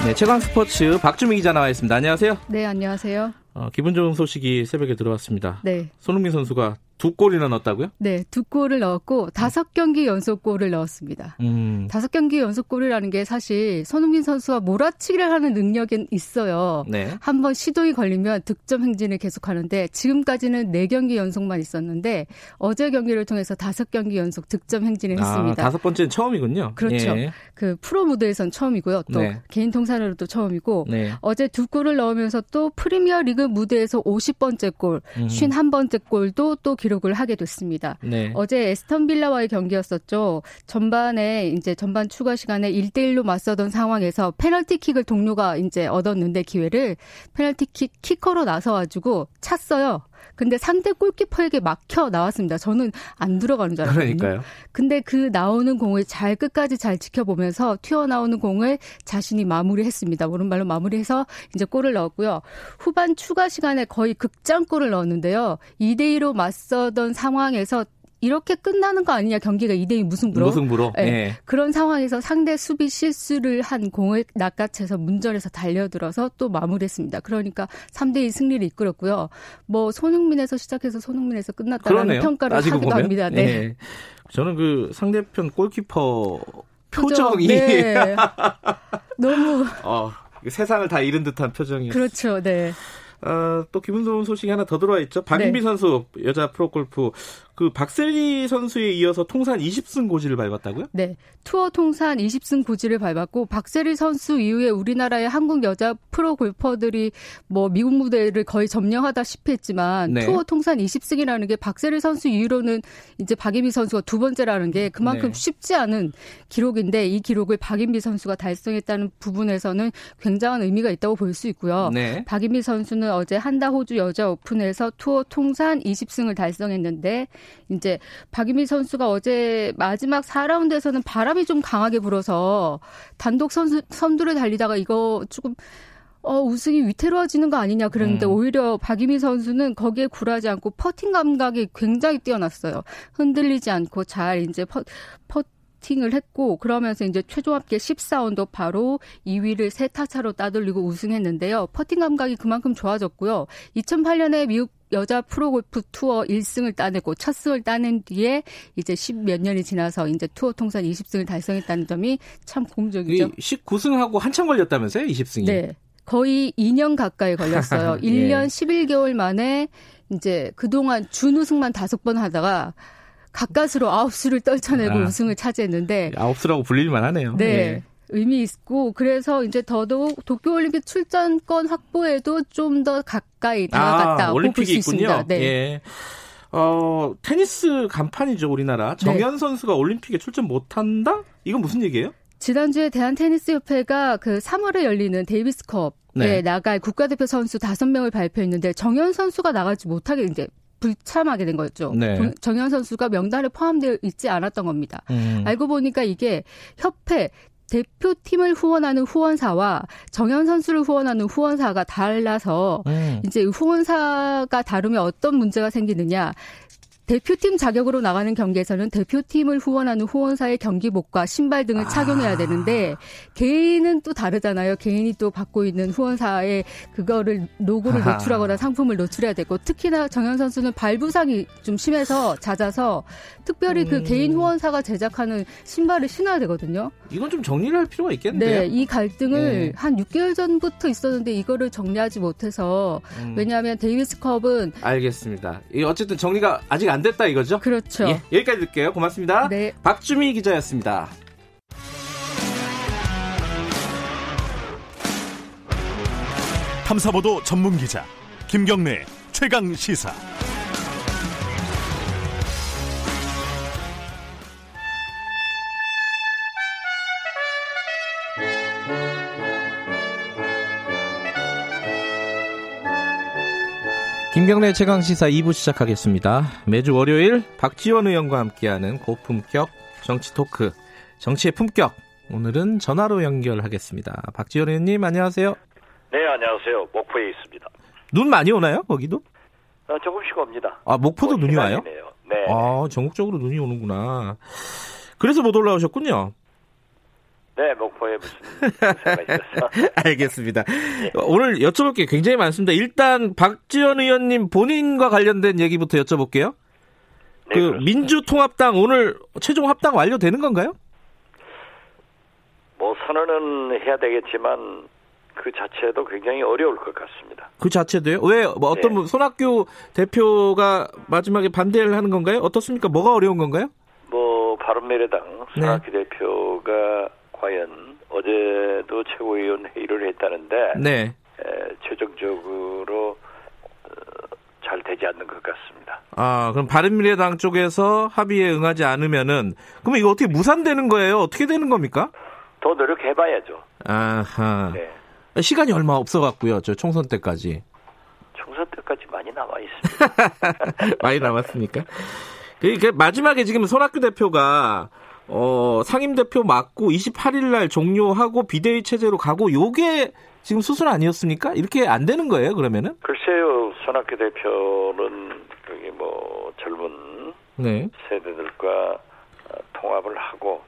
네, 최강 스포츠 박주미 기자 나와 있습니다. 안녕하세요. 네, 안녕하세요. 어, 기분 좋은 소식이 새벽에 들어왔습니다. 네. 손흥민 선수가 두 골이나 넣었다고요? 네, 두 골을 넣었고 다섯 경기 연속 골을 넣었습니다. 음. 다섯 경기 연속 골이라는 게 사실 손흥민 선수가 몰아치기를 하는 능력은 있어요. 네. 한번 시도이 걸리면 득점 행진을 계속하는데 지금까지는 네 경기 연속만 있었는데 어제 경기를 통해서 다섯 경기 연속 득점 행진을 아, 했습니다. 다섯 번째는 처음이군요. 그렇죠. 예. 그 프로 무대에선 처음이고요. 또 네. 개인 통산으로도 처음이고 네. 어제 두 골을 넣으면서 또 프리미어 리그 무대에서 50번째 골, 음. 51번째 골도 또 기록 기록을 하게 됐습니다. 네. 어제 에스턴 빌라와의 경기였었죠. 전반에 이제 전반 추가 시간에 1대1로 맞서던 상황에서 페널티킥을 동료가 이제 얻었는데 기회를 페널티킥 키커로 나서 가지고 찼어요. 근데 상대 골키퍼에게 막혀 나왔습니다. 저는 안 들어가는 줄 알았거든요. 그러니까요. 근데 그 나오는 공을 잘 끝까지 잘 지켜보면서 튀어나오는 공을 자신이 마무리했습니다. 오른발로 마무리해서 이제 골을 넣었고요. 후반 추가 시간에 거의 극장골을 넣었는데요. 2대 2로 맞서던 상황에서 이렇게 끝나는 거 아니냐 경기가 2대2 무승부로 무승부로. 네. 예. 그런 상황에서 상대 수비 실수를 한 공을 낚아채서 문전에서 달려들어서 또 마무리했습니다. 그러니까 3대2 승리를 이끌었고요. 뭐 손흥민에서 시작해서 손흥민에서 끝났다라는 그러네요. 평가를 하기도 보면. 합니다. 네. 예. 저는 그 상대편 골키퍼 표정, 표정이 네. [LAUGHS] 너무 어, 세상을 다 잃은 듯한 표정이었어요. 그렇죠. 네. 어, 또 기분 좋은 소식이 하나 더 들어와 있죠. 박인비 네. 선수 여자 프로골프 그 박세리 선수에 이어서 통산 20승 고지를 밟았다고요? 네. 투어 통산 20승 고지를 밟았고 박세리 선수 이후에 우리나라의 한국 여자 프로 골퍼들이 뭐 미국 무대를 거의 점령하다시피 했지만 네. 투어 통산 20승이라는 게 박세리 선수 이후로는 이제 박인비 선수가 두 번째라는 게 그만큼 네. 쉽지 않은 기록인데 이 기록을 박인비 선수가 달성했다는 부분에서는 굉장한 의미가 있다고 볼 수 있고요. 네. 박인비 선수는 어제 한다 호주 여자 오픈에서 투어 통산 20승을 달성했는데 이제 박인비 선수가 어제 마지막 4라운드에서는 바람이 좀 강하게 불어서 단독 선수, 선두를 달리다가 이거 조금 어, 우승이 위태로워지는 거 아니냐 그랬는데 음. 오히려 박인비 선수는 거기에 굴하지 않고 퍼팅 감각이 굉장히 뛰어났어요. 흔들리지 않고 잘 이제 퍼, 퍼팅을 했고 그러면서 이제 최종 합계 14언더 바로 2위를 세 타 차로 따돌리고 우승했는데요. 퍼팅 감각이 그만큼 좋아졌고요. 2008년에 미국 여자 프로골프 투어 1승을 따내고 첫 승을 따낸 뒤에 이제 10 몇 년이 지나서 이제 투어 통산 20승을 달성했다는 점이 참 공적이죠. 19승하고 한참 걸렸다면서요? 20승이. 네. 거의 2년 가까이 걸렸어요. [LAUGHS] 예. 1년 11개월 만에 이제 그동안 준우승만 다섯 번 하다가 가까스로 아홉 수를 떨쳐내고 아. 우승을 차지했는데 아홉수라고 불릴만 하네요. 네. 예. 의미 있고 그래서 이제 더더욱 도쿄올림픽 출전권 확보에도 좀 더 가까이 다가갔다고 볼수 올림픽이 있습니다. 있군요. 네. 예. 어, 테니스 간판이죠, 우리나라. 정현 선수가 올림픽에 출전 못한다? 이건 무슨 얘기예요? 지난주에 대한테니스협회가 그 3월에 열리는 데이비스컵에 네. 나갈 국가대표 선수 5명을 발표했는데 정현 선수가 나가지 못하게 이제 불참하게 된 거였죠. 네. 정- 정현 선수가 명단에 포함되어 있지 않았던 겁니다. 음. 알고 보니까 이게 협회 대표팀을 후원하는 후원사와 정현 선수를 후원하는 후원사가 달라서 음. 이제 후원사가 다르면 어떤 문제가 생기느냐. 대표팀 자격으로 나가는 경기에서는 대표팀을 후원하는 후원사의 경기복과 신발 등을 착용해야 되는데 개인은 또 다르잖아요. 개인이 또 받고 있는 후원사의 그거를 로고를 아하. 노출하거나 상품을 노출해야 되고 특히나 정현 선수는 발 부상이 좀 심해서 잦아서 특별히 그 음. 개인 후원사가 제작하는 신발을 신어야 되거든요. 이건 좀 정리를 할 필요가 있겠는데요. 네, 이 갈등을 네. 한 6개월 전부터 있었는데 이거를 정리하지 못해서 음. 왜냐하면 데이비스컵은 알겠습니다. 이 어쨌든 정리가 아직 안 됐다 이거죠? 그렇죠. 예, 여기까지 듣게요. 고맙습니다. 네. 박주미 기자였습니다. 탐사보도 전문 기자 김경래 최강 시사. 김경래 최강 시사 2부 시작하겠습니다. 매주 월요일 박지원 의원과 함께하는 고품격 정치 토크, 정치의 품격. 오늘은 전화로 연결하겠습니다. 박지원 의원님 안녕하세요. 네, 안녕하세요. 목포에 있습니다. 눈 많이 오나요? 거기도? 어, 조금씩 옵니다. 아 목포도 뭐 눈이 와요? 네. 아 전국적으로 눈이 오는구나. 그래서 못 올라오셨군요. 네, 목포에 무슨. [LAUGHS] 알겠습니다. 오늘 여쭤볼 게 굉장히 많습니다. 일단 박지원 의원님 본인과 관련된 얘기부터 여쭤볼게요. 네, 그 그렇습니다. 민주통합당 오늘 최종 합당 완료되는 건가요? 뭐 선언은 해야 되겠지만 그 자체도 굉장히 어려울 것 같습니다. 그 자체도요? 왜 뭐 어떤 네. 분 손학규 대표가 마지막에 반대를 하는 건가요? 어떻습니까? 뭐가 어려운 건가요? 뭐 바른미래당 네. 손학규 대표가 과연 어제도 최고위원 회의를 했다는데 네. 에, 최종적으로 어, 잘 되지 않는 것 같습니다. 아, 그럼 바른미래당 쪽에서 합의에 응하지 않으면은 그럼 이거 어떻게 무산되는 거예요? 어떻게 되는 겁니까? 더 노력해봐야죠. 아하. 네. 시간이 얼마 없어갖고요. 저 총선 때까지. 총선 때까지 많이 남아 있습니다. [LAUGHS] 많이 남았으니까. 그, 그 마지막에 지금 손학규 대표가 어, 상임 대표 맡고 28일 날 종료하고 비대위 체제로 가고 요게 지금 수순 아니었습니까? 이렇게 안 되는 거예요, 그러면은? 글쎄요, 손학규 대표는 여기 뭐 젊은 네. 세대들과 어, 통합을 하고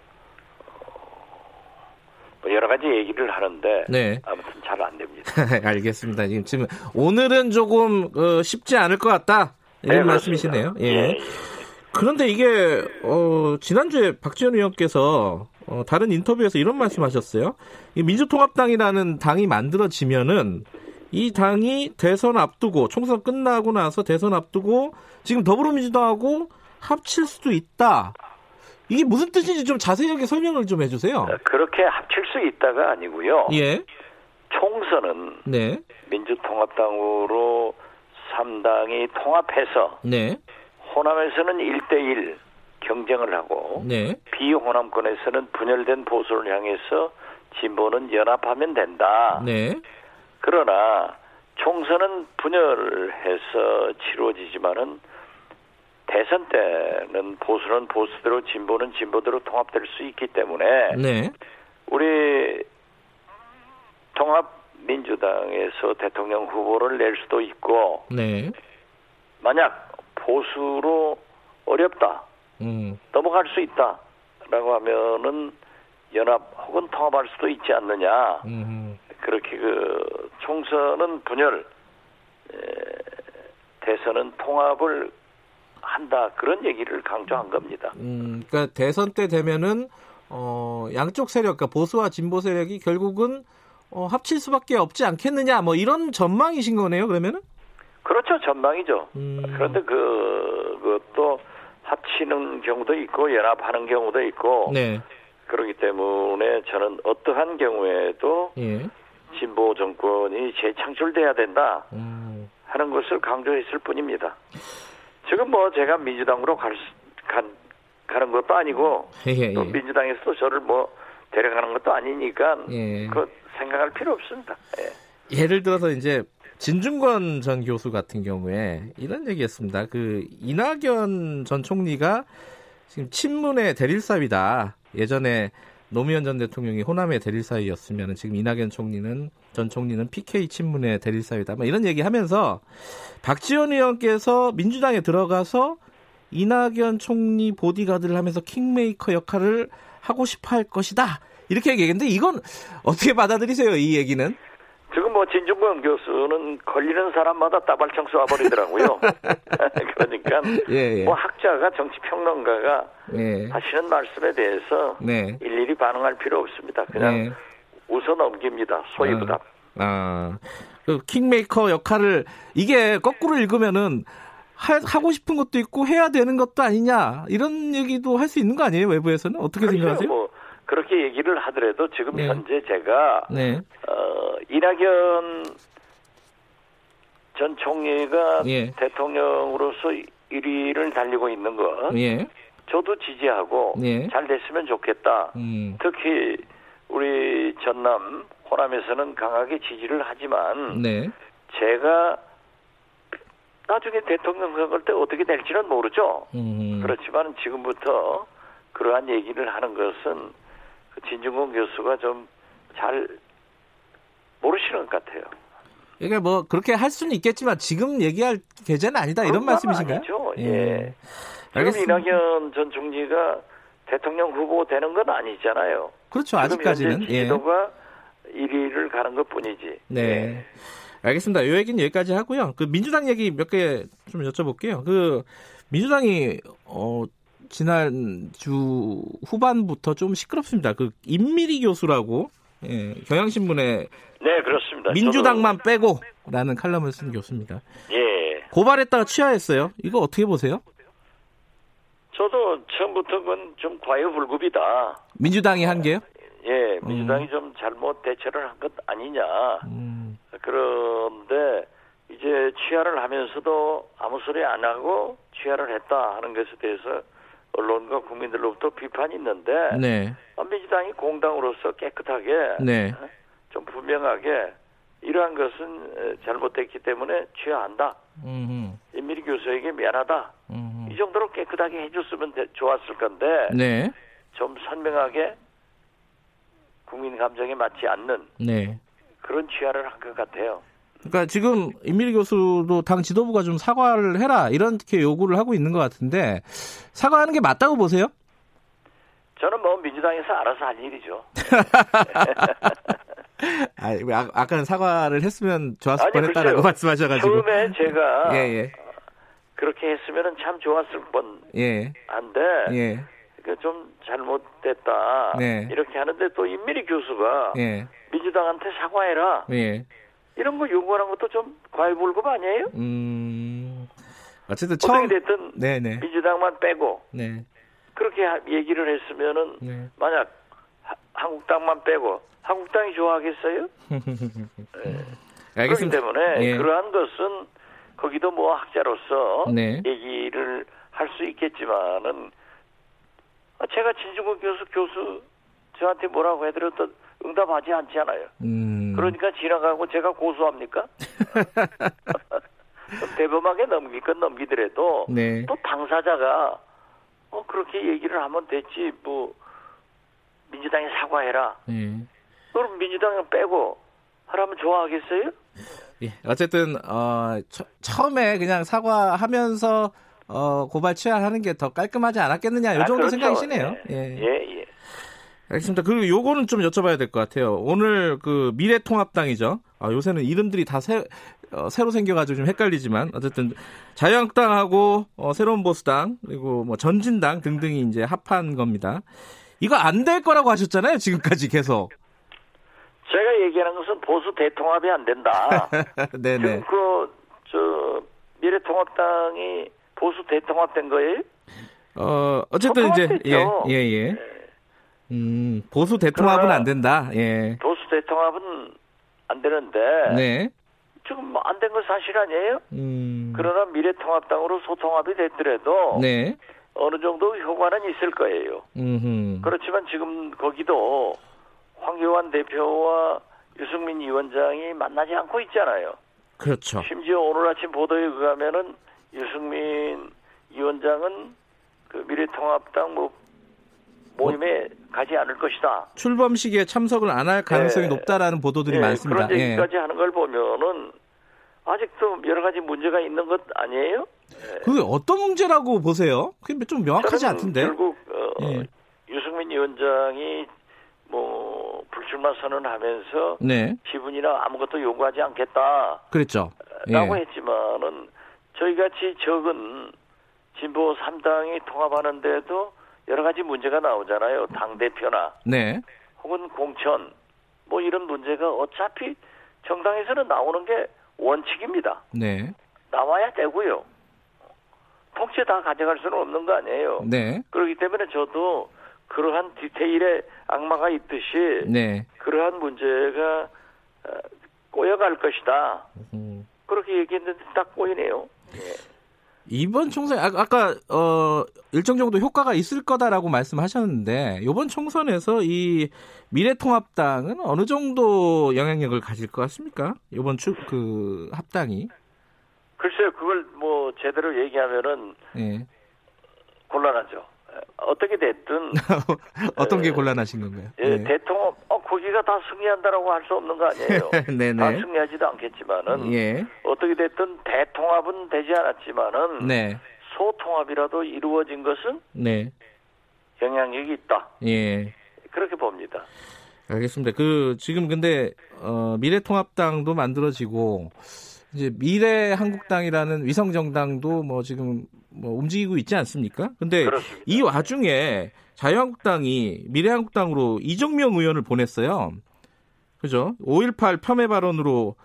뭐 여러 가지 얘기를 하는데 네. 아무튼 잘 안 됩니다. [LAUGHS] 알겠습니다. 지금, 지금 오늘은 조금 어, 쉽지 않을 것 같다. 이런 네, 말씀이시네요. 예. 예, 예. 그런데 이게 어, 지난주에 박지원 의원께서 어, 다른 인터뷰에서 이런 말씀하셨어요. 이 민주통합당이라는 당이 만들어지면은 이 당이 대선 앞두고 총선 끝나고 나서 대선 앞두고 지금 더불어민주당하고 합칠 수도 있다. 이게 무슨 뜻인지 좀 자세하게 설명을 좀 해주세요. 그렇게 합칠 수 있다가 아니고요. 예, 총선은 네, 민주통합당으로 3당이 통합해서 네, 호남에서는 1대1 경쟁을 하고 네, 비호남권에서는 분열된 보수를 향해서 진보는 연합하면 된다. 네, 그러나 총선은 분열해서 치루어지지만은 대선 때는 보수는 보수대로 진보는 진보대로 통합될 수 있기 때문에 네, 우리 통합민주당에서 대통령 후보를 낼 수도 있고 네, 만약 보수로 어렵다 음, 넘어갈 수 있다라고 하면은 연합 혹은 통합할 수도 있지 않느냐 음, 그렇게 그 총선은 분열 에, 대선은 통합을 한다 그런 얘기를 강조한 겁니다. 음, 그러니까 대선 때 되면은 어, 양쪽 세력, 그러니까 보수와 진보 세력이 결국은 어, 합칠 수밖에 없지 않겠느냐, 뭐 이런 전망이신 거네요. 그러면은? 그렇죠 전망이죠. 음. 그런데 그 그것도 합치는 경우도 있고 연합하는 경우도 있고 네, 그렇기 때문에 저는 어떠한 경우에도 예, 진보 정권이 재창출돼야 된다 음, 하는 것을 강조했을 뿐입니다. 지금 뭐 제가 민주당으로 갈, 수- 간, 가는 것도 아니고 예, 또 예. 민주당에서도 저를 뭐 데려가는 것도 아니니까 예. 그 생각할 필요 없습니다. 예. 예를 들어서 이제 진중권 전 교수 같은 경우에 이런 얘기했습니다. 그 이낙연 전 총리가 지금 친문의 대릴사위다. 예전에 노무현 전 대통령이 호남의 대릴사위였으면 지금 이낙연 총리는 전 총리는 PK 친문의 대릴사위다. 뭐 이런 얘기하면서 박지원 의원께서 민주당에 들어가서 이낙연 총리 보디가드를 하면서 킹메이커 역할을 하고 싶어 할 것이다. 이렇게 얘기했는데 이건 어떻게 받아들이세요? 이 얘기는? 지금 뭐 진중권 교수는 걸리는 사람마다 따발총 쏴버리더라고요. [LAUGHS] [LAUGHS] 그러니까 예, 예. 뭐 학자가 정치 평론가가 예. 하시는 말씀에 대해서 네. 일일이 반응할 필요 없습니다. 그냥 네. 웃어 넘깁니다. 소위부답. 아, 그 킹메이커 역할을 이게 거꾸로 읽으면은 하, 하고 싶은 것도 있고 해야 되는 것도 아니냐 이런 얘기도 할 수 있는 거 아니에요 외부에서는 어떻게 생각하세요? 뭐 그렇게 얘기를 하더라도 지금 네. 현재 제가 네, 어, 이낙연 전 총리가 예. 대통령으로서 1위를 달리고 있는 것 예, 저도 지지하고 예. 잘 됐으면 좋겠다. 음, 특히 우리 전남 호남에서는 강하게 지지를 하지만 네, 제가 나중에 대통령 선거 때 어떻게 될지는 모르죠. 음, 그렇지만 지금부터 그러한 얘기를 하는 것은 그 진중권 교수가 좀 잘 모르시는 것 같아요. 그러니까 뭐 그렇게 할 수는 있겠지만 지금 얘기할 계제는 아니다 이런 말씀이신가요? 아니죠. 예. 지금 알겠습니다. 이낙연 전 총리가 대통령 후보 되는 건 아니잖아요. 그렇죠 지금 아직까지는 현재 예. 지지도가 1위를 가는 것 뿐이지. 네. 알겠습니다. 요 얘기는 여기까지 하고요. 그 민주당 얘기 몇 개 좀 여쭤볼게요. 그 민주당이 어 지난 주 후반부터 좀 시끄럽습니다. 그 임미리 교수라고 예, 경향신문에 네, 그렇습니다. 민주당만 빼고라는 칼럼을 쓴 교수입니다. 저도, 예. 고발했다가 취하했어요. 이거 어떻게 보세요? 저도 처음부터 그건 좀 과유불급이다. 민주당이 한 게요? 예, 민주당이 좀 잘못 대처를 한 것 아니냐. 음, 그런데 이제 취하를 하면서도 아무 소리 안 하고 취하를 했다 하는 것에 대해서 언론과 국민들로부터 비판이 있는데 네. 어, 민주당이 공당으로서 깨끗하게 네. 어, 좀 분명하게 이러한 것은 에, 잘못됐기 때문에 취하한다. 음. 임미리 교수에게 미안하다. 음. 이 정도로 깨끗하게 해줬으면 되- 좋았을 건데 네. 좀 선명하게 국민 감정에 맞지 않는 네. 그런 취하를 한 것 같아요. 그러니까 지금 임미리 교수도 당 지도부가 좀 사과를 해라 이렇게 요구를 하고 있는 것 같은데 사과하는 게 맞다고 보세요? 저는 뭐 민주당에서 알아서 할 일이죠. [LAUGHS] 아, 왜 아, 아까는 사과를 했으면 좋았을 아니, 뻔했다라고. 말씀하셔가지고. 처음에 제가 [LAUGHS] 예, 예, 그렇게 했으면 참 좋았을 예, 뻔한데 예, 그좀 잘못됐다 네. 이렇게 하는데 또 임미리 교수가 예, 민주당한테 사과해라 예. 이런 거 요구하는 것도 좀 과유불급 아니에요? 음, 어쨌든 처음. 됐든 네, 네, 민주당만 빼고 네, 그렇게 하- 얘기를 했으면은 네. 만약 하- 한국당만 빼고 한국당이 좋아하겠어요? [LAUGHS] 그렇기 알겠습니다. 때문에 예. 그러한 것은 거기도 뭐 학자로서 네. 얘기를 할 수 있겠지만은 아, 제가 진중권 교수 교수 저한테 뭐라고 해드려도 응답하지 않잖아요. 음, 그러니까 지나가고 제가 고소합니까? [LAUGHS] 대범하게 넘길 건 넘기더라도 네, 또 당사자가 어 그렇게 얘기를 하면 됐지 뭐 민주당에 사과해라. 예. 그럼 민주당 빼고 하라면 좋아하겠어요? 예, 어쨌든 어, 처, 처음에 그냥 사과하면서 어, 고발 취하하는 게 더 깔끔하지 않았겠느냐 이 아, 정도 그렇죠. 생각이시네요. 예, 예. 예. 예. 알겠습니다. 그리고 요거는 좀 여쭤봐야 될 것 같아요. 오늘 그 미래통합당이죠. 아, 요새는 이름들이 다 새, 어, 새로 생겨가지고 좀 헷갈리지만 어쨌든 자유한국당하고 어, 새로운 보수당 그리고 뭐 전진당 등등이 이제 합한 겁니다. 이거 안 될 거라고 하셨잖아요. 지금까지 계속. 제가 얘기하는 것은 보수 대통합이 안 된다. [LAUGHS] 네네. 그저 미래통합당이 보수 대통합된 거예요? 어 어쨌든 이제 예 통합됐죠. 예 예. 음 보수 대통합은 안 된다. 예. 보수 대통합은 안 되는데 네. 지금 안 된 건 사실 아니에요? 음. 그러나 미래통합당으로 소통합이 됐더라도 네. 어느 정도 효과는 있을 거예요. 음. 그렇지만 지금 거기도 황교안 대표와 유승민 위원장이 만나지 않고 있잖아요. 그렇죠. 심지어 오늘 아침 보도에 의하면은 유승민 위원장은 그 미래통합당 뭐 모임에 가지 않을 것이다. 출범식에 참석을 안 할 가능성이 예. 높다라는 보도들이 예, 많습니다. 그런 예. 얘기까지 하는 걸 보면은 아직도 여러 가지 문제가 있는 것 아니에요? 그게 어떤 문제라고 보세요? 그게 좀 명확하지 않던데. 결국 어, 예. 유승민 위원장이 뭐 불출마 선언하면서 네. 지분이나 아무것도 요구하지 않겠다. 그랬죠. 라고 예. 했지만은 저희 같이 적은 진보 3당이 통합하는데도 여러 가지 문제가 나오잖아요. 당 대표나 네. 혹은 공천 뭐 이런 문제가 어차피 정당에서는 나오는 게 원칙입니다. 네. 나와야 되고요. 통째 다 가져갈 수는 없는 거 아니에요. 네. 그렇기 때문에 저도 그러한 디테일에 악마가 있듯이 네. 그러한 문제가 어, 꼬여갈 것이다. 음. 그렇게 얘기했는데 딱 꼬이네요. 이번 총선 아, 아까 어 일정 정도 효과가 있을 거다라고 말씀하셨는데 이번 총선에서 이 미래통합당은 어느 정도 영향력을 가질 것 같습니까? 이번 주, 그 합당이 글쎄요, 그걸 뭐 제대로 얘기하면은 예. 곤란하죠. 에, 어떻게 됐든 [LAUGHS] 어떤 게 곤란하신 건가요? 예, 대통합 어 거기가 다 승리한다라고 할 수 없는 거 아니에요. 네네. [LAUGHS] 다 승리하지도 않겠지만은 예. 어떻게 됐든 대통합은 되지 않았지만은 네. 소통합이라도 이루어진 것은 네. 영향력이 있다. 예. 그렇게 봅니다. 알겠습니다. 그 지금 근데 어 미래통합당도 만들어지고 이제 미래 한국당이라는 위성 정당도 뭐 지금 뭐 움직이고 있지 않습니까? 근데 그렇습니다. 이 와중에 자유한국당이 미래한국당으로 이정명 의원을 보냈어요. 그죠? 5.18 폄훼 발언으로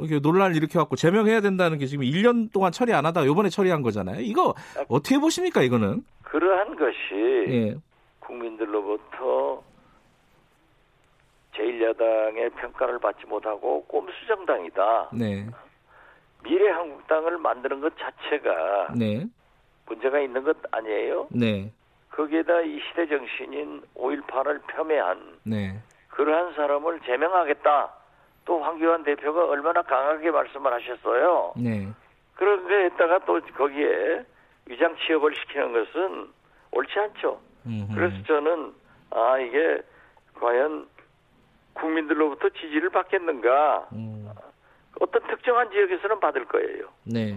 이렇게 논란을 일으켜갖고 제명해야 된다는 게 지금 1년 동안 처리 안 하다가 이번에 처리한 거잖아요. 이거 어떻게 보십니까, 이거는? 그러한 것이 예. 국민들로부터 제1야당의 평가를 받지 못하고 꼼수 정당이다. 네. 미래한국당을 만드는 것 자체가 네. 문제가 있는 것 아니에요? 네. 거기에다 이 시대 정신인 5.18을 폄훼한 네. 그러한 사람을 제명하겠다. 또 황교안 대표가 얼마나 강하게 말씀을 하셨어요. 네. 그런 거 했다가 또 거기에 위장 취업을 시키는 것은 옳지 않죠. 음흠. 그래서 저는 아 이게 과연 국민들로부터 지지를 받겠는가? 음. 어떤 특정한 지역에서는 받을 거예요. 네.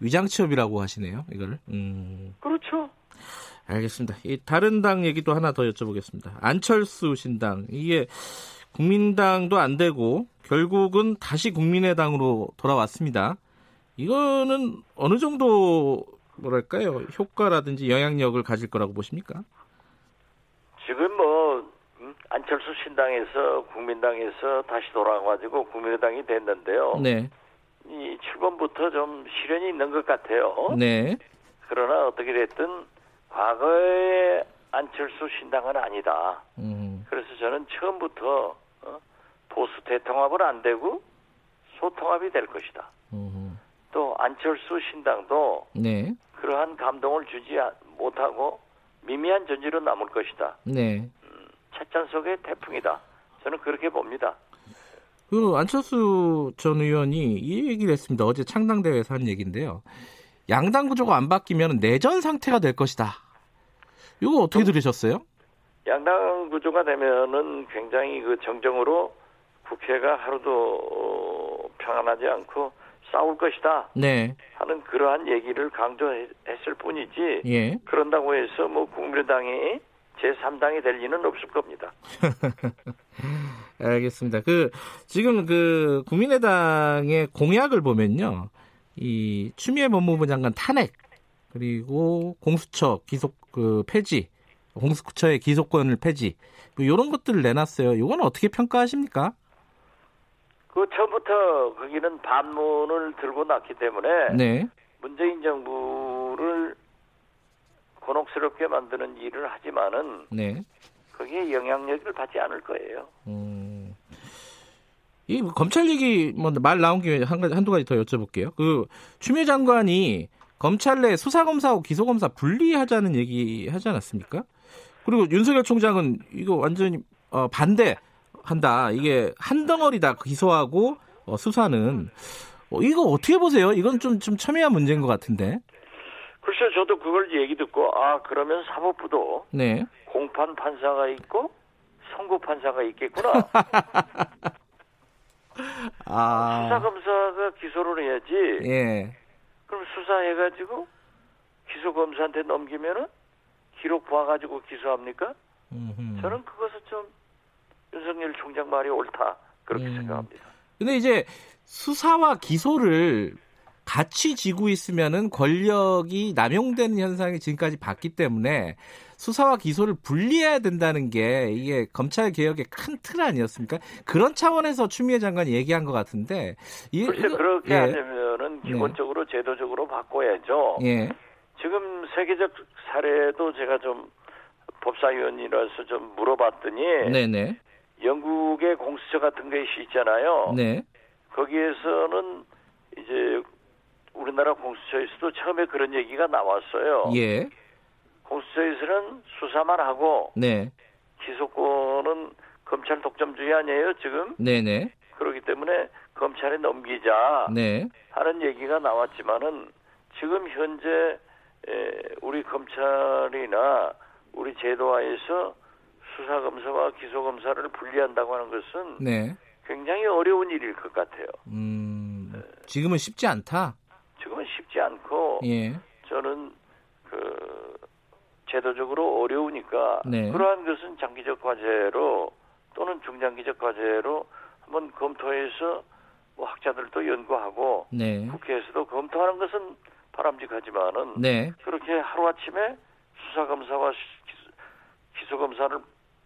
위장 취업이라고 하시네요. 이걸. 음. 그렇죠. 알겠습니다. 이 다른 당 얘기도 하나 더 여쭤보겠습니다. 안철수 신당 이게 국민당도 안 되고 결국은 다시 국민의당으로 돌아왔습니다. 이거는 어느 정도 뭐랄까요 효과라든지 영향력을 가질 거라고 보십니까? 지금 뭐 음, 안철수 신당에서 국민당에서 다시 돌아와가지고 국민의당이 됐는데요. 네, 이 출범부터 좀 시련이 있는 것 같아요. 네, 그러나 어떻게 됐든 과거의 안철수 신당은 아니다. 음, 그래서 저는 처음부터 어, 보수 대통합은 안 되고 소통합이 될 것이다. 음, 또 안철수 신당도 네, 그러한 감동을 주지 아- 못하고 미미한 전지로 남을 것이다. 네. 찻잔 속의 태풍이다. 저는 그렇게 봅니다. 그 안철수 전 의원이 이 얘기를 했습니다. 어제 창당대회에서 한 얘기인데요. 양당 구조가 안 바뀌면 내전 상태가 될 것이다. 이거 어떻게 들으셨어요? 양당 구조가 되면은 굉장히 그 정정으로 국회가 하루도 어, 평안하지 않고 싸울 것이다 네, 하는 그러한 얘기를 강조했을 뿐이지 예. 그런다고 해서 뭐 국민의당이 제3당이 될 리는 없을 겁니다. [LAUGHS] 알겠습니다. 그 지금 그 국민의당의 공약을 보면요, 이 추미애 법무부 장관 탄핵 그리고 공수처 기속 그 폐지, 공수처의 기소권을 폐지 뭐 이런 것들을 내놨어요. 이건 어떻게 평가하십니까? 그 처음부터 거기는 반문을 들고 났기 때문에 네, 문재인 정부를 곤혹스럽게 만드는 일을 하지만은 네. 거기에 영향력을 받지 않을 거예요. 음. 이 검찰 얘기 뭐 말 나온 김에 한 가지 한두 가지 더 여쭤볼게요. 그 추미애 장관이 검찰 내 수사 검사하고 기소 검사 분리하자는 얘기 하지 않았습니까? 그리고 윤석열 총장은 이거 완전히 어, 반대한다. 이게 한 덩어리다 기소하고 어, 수사는 어, 이거 어떻게 보세요? 이건 좀 좀 첨예한 문제인 것 같은데. 글쎄 저도 그걸 얘기 듣고 아 그러면 사법부도 네. 공판 판사가 있고 선고 판사가 있겠구나. 수사 [LAUGHS] 아. 검사가 기소를 해야지. 예. 그럼 수사해가지고 기소 검사한테 넘기면은 기록 봐가지고 기소합니까? 음흠. 저는 그것은 좀 윤석열 총장 말이 옳다 그렇게 음. 생각합니다. 근데 이제 수사와 기소를 같이 쥐고 있으면은 권력이 남용되는 현상이 지금까지 봤기 때문에 수사와 기소를 분리해야 된다는 게 이게 검찰 개혁의 큰 틀 아니었습니까? 그런 차원에서 추미애 장관이 얘기한 것 같은데 이 글쎄 이거- 그렇게 예, 하려면은 네. 기본적으로 제도적으로 바꿔야죠. 예, 지금 세계적 사례도 제가 좀 법사위원이라서 좀 물어봤더니 네네, 영국의 공수처 같은 것이 있잖아요. 네, 거기에서는 이제 우리나라 공수처에서도 처음에 그런 얘기가 나왔어요. 예, 공수처에서는 수사만 하고 네, 기소권은 검찰 독점주의 아니에요 지금? 네네, 그렇기 때문에 검찰에 넘기자 네, 하는 얘기가 나왔지만은 지금 현재 에, 우리 검찰이나 우리 제도화에서 수사 검사와 기소 검사를 분리한다고 하는 것은 네, 굉장히 어려운 일일 것 같아요. 음, 지금은 쉽지 않다. 지금은 쉽지 않고 예, 저는 그 제도적으로 어려우니까 네. 그러한 것은 장기적 과제로 또는 중장기적 과제로 한번 검토해서 뭐 학자들도 연구하고 네, 국회에서도 검토하는 것은 바람직하지만은 네, 그렇게 하루 아침에 수사 검사와 기소 검사를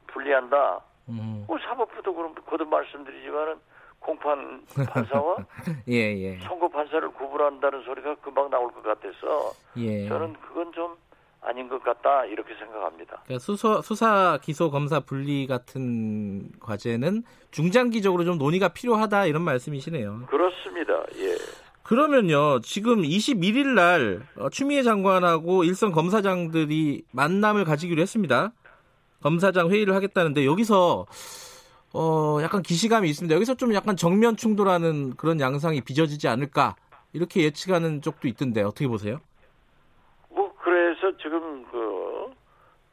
분리한다. 음, 뭐 사법부도 그럼 거듭 말씀드리지만은 공판 판사와 [LAUGHS] 예, 예, 선고 판사를 구분한다는 소리가 금방 나올 것 같아서 예. 저는 그건 좀 아닌 것 같다 이렇게 생각합니다. 그러니까 수사, 수사, 기소, 검사 분리 같은 과제는 중장기적으로 좀 논의가 필요하다 이런 말씀이시네요. 그렇습니다. 예. 그러면요, 지금 21일 날 어, 추미애 장관하고 일선 검사장들이 만남을 가지기로 했습니다. 검사장 회의를 하겠다는데 여기서 어 약간 기시감이 있습니다. 여기서 좀 약간 정면 충돌하는 그런 양상이 빚어지지 않을까 이렇게 예측하는 쪽도 있던데 어떻게 보세요? 지금 그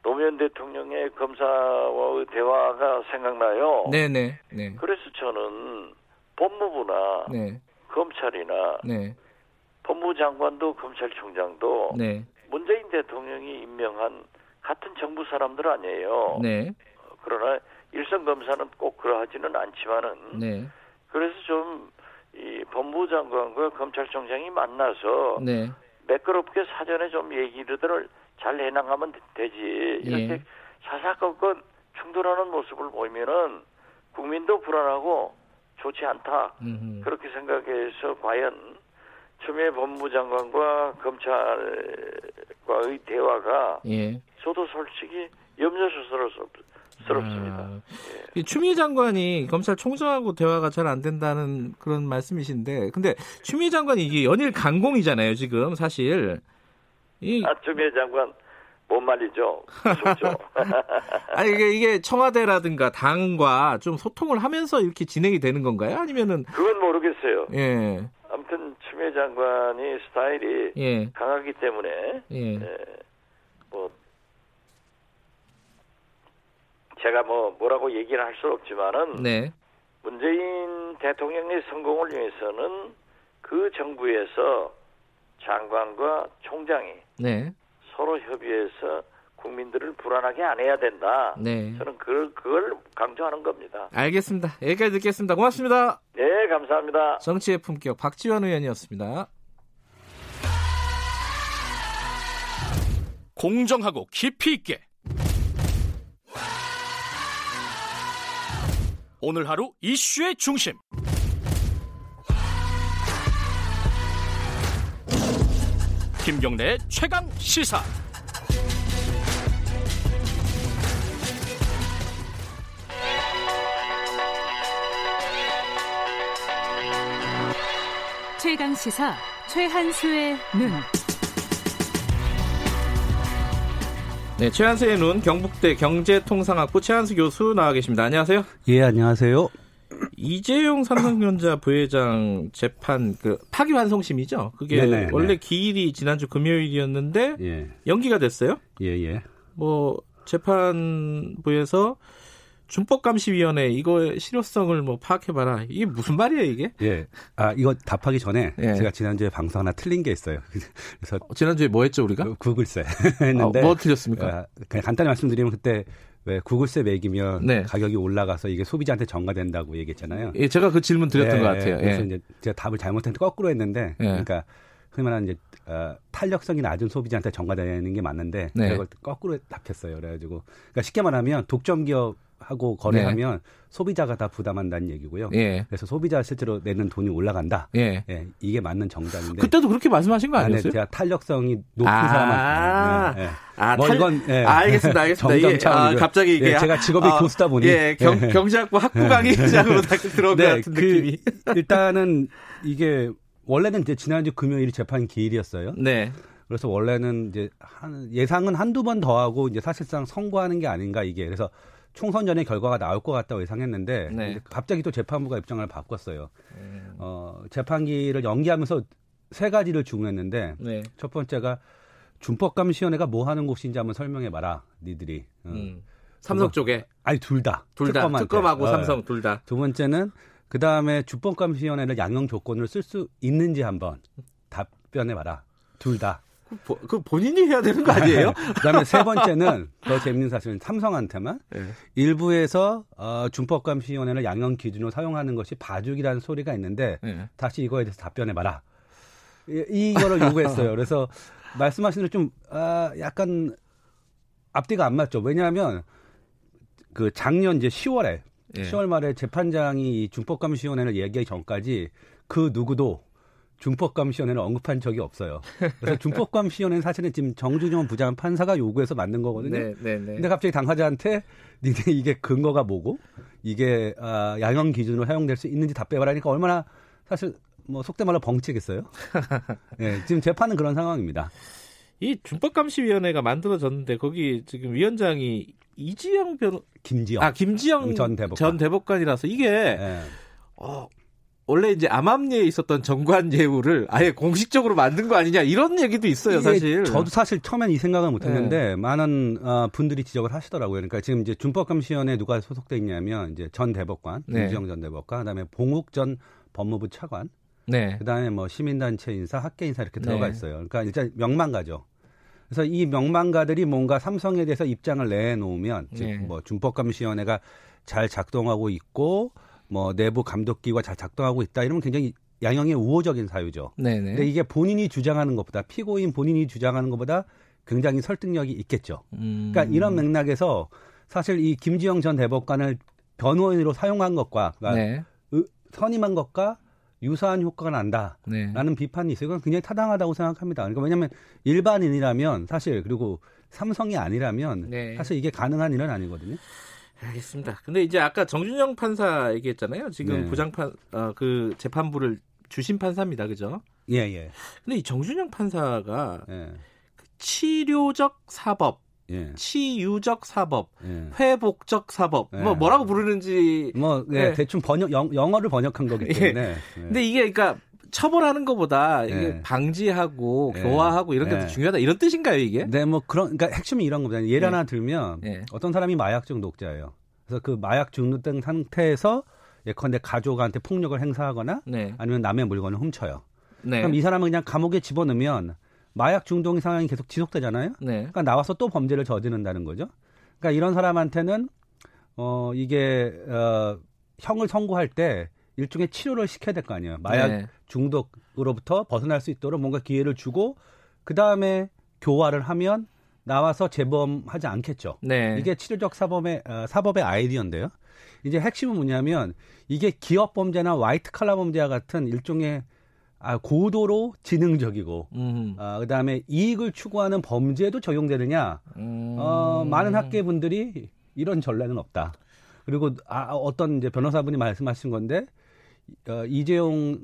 노무현 대통령의 검사와의 대화가 생각나요. 네네. 네. 그래서 저는 법무부나 네. 검찰이나 네. 법무장관도 검찰총장도 네. 문재인 대통령이 임명한 같은 정부 사람들 아니에요. 네. 그러나 일선 검사는 꼭 그러하지는 않지만은 네. 그래서 좀 이 법무장관과 검찰총장이 만나서 네. 매끄럽게 사전에 좀 얘기들을 잘 해나가면 되지 이렇게 예. 사사건건 충돌하는 모습을 보이면은 국민도 불안하고 좋지 않다 음흠. 그렇게 생각해서 과연 추미애 법무장관과 검찰과의 대화가 예. 저도 솔직히 염려스 럽습니다. 아, 이 추미애 장관이 검찰총장하고 대화가 잘 안 된다는 그런 말씀이신데, 근데 추미애 장관이 이게 연일 강공이잖아요, 지금 사실. 이, 아, 추미애 장관 못 말리죠. 무섭죠. [LAUGHS] 아니 이게, 이게 청와대라든가 당과 좀 소통을 하면서 이렇게 진행이 되는 건가요? 아니면은 그건 모르겠어요. 예, 아무튼 추미애 장관이 스타일이 예, 강하기 때문에 예, 예, 뭐 제가 뭐 뭐라고 얘기를 할수 없지만은 네, 문재인 대통령의 성공을 위해서는 그 정부에서 장관과 총장이 네, 서로 협의해서 국민들을 불안하게 안 해야 된다. 네. 저는 그걸, 그걸 강조하는 겁니다. 알겠습니다. 여기까지 듣겠습니다. 고맙습니다. 네, 감사합니다. 정치의 품격 박지원 의원이었습니다. 공정하고 깊이 있게 오늘 하루 이슈의 중심 김경래의 최강 시사 최강 시사 최한수의 눈. 네, 최한수의 눈 경북대 경제통상학부 최한수 교수 나와 계십니다. 안녕하세요. 예, 안녕하세요. 이재용 삼성전자 부회장 재판 그 파기환송심이죠. 그게 네네, 원래 네. 기일이 지난주 금요일이었는데 예, 연기가 됐어요. 예, 예. 뭐 재판부에서 준법감시위원회 이거의 실효성을 뭐 파악해봐라. 이게 무슨 말이에요 이게? 예. 아, 이거 답하기 전에 예. 제가 지난주에 방송 하나 틀린 게 있어요. [LAUGHS] 그래서 어, 지난주에 뭐 했죠 우리가? 그 구글세 [LAUGHS] 했는데 아, 뭐 틀렸습니까? 아, 그냥 간단히 말씀드리면 그때 왜 구글세 매기면 네. 가격이 올라가서 이게 소비자한테 전가된다고 얘기했잖아요. 예, 제가 그 질문 드렸던 예, 것 같아요. 그래서 예. 이제 제가 답을 잘못했는데 거꾸로 했는데 예. 그러니까 흔히 말하는 이제 어, 탄력성이 낮은 소비자한테 전가되는 게 맞는데 네. 그걸 거꾸로 답했어요. 그래가지고 그러니까 쉽게 말하면 독점 기업 하고 거래하면 소비자가 다 부담한다는 얘기고요. 예. 그래서 소비자 실제로 내는 돈이 올라간다. 예. 예, 이게 맞는 정답인데. 그때도 그렇게 말씀하신 거 아, 네, 아니었어요? 제가 탄력성이 높은 아. 사람한테. 네, 네. 아, 뭐 탈- 이건 예. 아, 알겠습니다, 알겠습니다. [LAUGHS] 이게, 아. 갑자기 이게 예, 제가 직업이 아, 교수다 보니 예, 경, 예. 경제학부 학부 강의장으로 딱 들어온 것 네, 같은 그 느낌이. 일단은 이게 원래는 이제 지난주 금요일이 재판 기일이었어요. 네, 그래서 원래는 이제 한, 예상은 한두 번 더 하고 이제 사실상 선고하는 게 아닌가 이게 그래서 총선 전에 결과가 나올 것 같다고 예상했는데 네. 갑자기 또 재판부가 입장을 바꿨어요. 어, 재판기를 연기하면서 세 가지를 주문했는데 네. 첫 번째가 준법감시위원회가 뭐 하는 곳인지 한번 설명해 봐라, 니들이. 어. 음. 삼성 쪽에 아니 둘 다. 둘 다. 특검하고 어. 삼성 둘 다. 두 번째는 그 다음에 준법감시위원회를 양형 조건으로 쓸 수 있는지 한번 답변해 봐라. 둘 다. 그, 보- 그 본인이 해야 되는 거 아니에요? [LAUGHS] 그다음에 세 번째는 더 재밌는 사실은 삼성한테만 네. 일부에서 어, 준법감시위원회를 양형 기준으로 사용하는 것이 봐주기라는 소리가 있는데 네. 다시 이거에 대해서 답변해 봐라. 이, 이거를 요구했어요. 그래서 말씀하신 대로 좀 아, 약간 앞뒤가 안 맞죠. 왜냐하면 그 작년 이제 10월에 예. 10월 말에 재판장이 이 준법감시위원회를 얘기하기 전까지 그 누구도 준법감시위원회를 언급한 적이 없어요. 그래서 [LAUGHS] 준법감시위원회는 사실은 지금 정주정 부장 판사가 요구해서 만든 거거든요. 네, 네, 네. 근데 갑자기 당사자한테 니네 이게 근거가 뭐고 이게 아, 양형 기준으로 사용될 수 있는지 답변해라니까 얼마나 사실 뭐 속된 말로 벙치겠어요. [LAUGHS] 네, 지금 재판은 그런 상황입니다. 이 준법감시위원회가 만들어졌는데 거기 지금 위원장이 이지영 변호 김지영 아 김지영 전, 대법관. 전 대법관이라서 이게 네. 어, 원래 이제 암암리에 있었던 정관 예우를 아예 공식적으로 만든 거 아니냐 이런 얘기도 있어요, 사실. 저도 사실 처음엔 이 생각을 못 했는데 네. 많은 어, 분들이 지적을 하시더라고요. 그러니까 지금 이제 준법감시위원회 누가 소속돼 있냐면 이제 전 대법관, 네. 김지영 전 대법관, 그다음에 봉욱 전 법무부 차관, 네. 그다음에 뭐 시민단체 인사, 학계 인사 이렇게 들어가 네. 있어요. 그러니까 일단 명망가죠. 그래서 이 명망가들이 뭔가 삼성에 대해서 입장을 내놓으면 네. 즉뭐 준법감시위원회가 잘 작동하고 있고 뭐 내부 감독기가 잘 작동하고 있다 이러면 굉장히 양형의 우호적인 사유죠. 네네. 근데 이게 본인이 주장하는 것보다 피고인 본인이 주장하는 것보다 굉장히 설득력이 있겠죠. 음. 그러니까 이런 맥락에서 사실 이 김지영 전 대법관을 변호인으로 사용한 것과 그러니까 네. 선임한 것과 유사한 효과가 난다라는 네. 비판이 있어요. 이건 굉장히 타당하다고 생각합니다. 그러니까 왜냐하면 일반인이라면 사실 그리고 삼성이 아니라면 네. 사실 이게 가능한 일은 아니거든요. 알겠습니다. 근데 이제 아까 정준영 판사 얘기했잖아요. 지금 네. 부장판 어, 그 재판부를 주심 판사입니다. 그죠? 예, 예. 근데 이 정준영 판사가 예. 치료적 사법 예. 치유적 사법, 예. 회복적 사법, 예. 뭐 뭐라고 부르는지 뭐 예, 대충 번역 영, 영어를 번역한 거기 [LAUGHS] 예. 때문에. 근데 이게 그러니까 처벌하는 것보다 이게 예. 방지하고 예. 교화하고 이런 게 더 중요하다 이런 뜻인가요 이게? 네, 뭐 그런 그러니까 핵심이 이런 겁니다. 예를 하나 들면 어떤 사람이 마약 중독자예요. 그래서 그 마약 중독된 상태에서 예컨대 가족한테 폭력을 행사하거나 네. 아니면 남의 물건을 훔쳐요. 네. 그럼 이 사람은 그냥 감옥에 집어넣으면 마약 중독 상황이 계속 지속되잖아요. 네. 그러니까 나와서 또 범죄를 저지른다는 거죠. 그러니까 이런 사람한테는 어 이게 어 형을 선고할 때 일종의 치료를 시켜야 될 거 아니에요. 마약 네. 중독으로부터 벗어날 수 있도록 뭔가 기회를 주고 그 다음에 교화를 하면 나와서 재범하지 않겠죠. 네. 이게 치료적 사범의 어, 사법의 아이디어인데요. 이제 핵심은 뭐냐면 이게 기업 범죄나 화이트 칼라 범죄와 같은 일종의 아, 고도로 지능적이고, 음. 아, 그 다음에 이익을 추구하는 범죄도 적용되느냐, 음. 어, 많은 학계 분들이 이런 전례는 없다. 그리고 아, 어떤 이제 변호사분이 말씀하신 건데, 어, 이재용,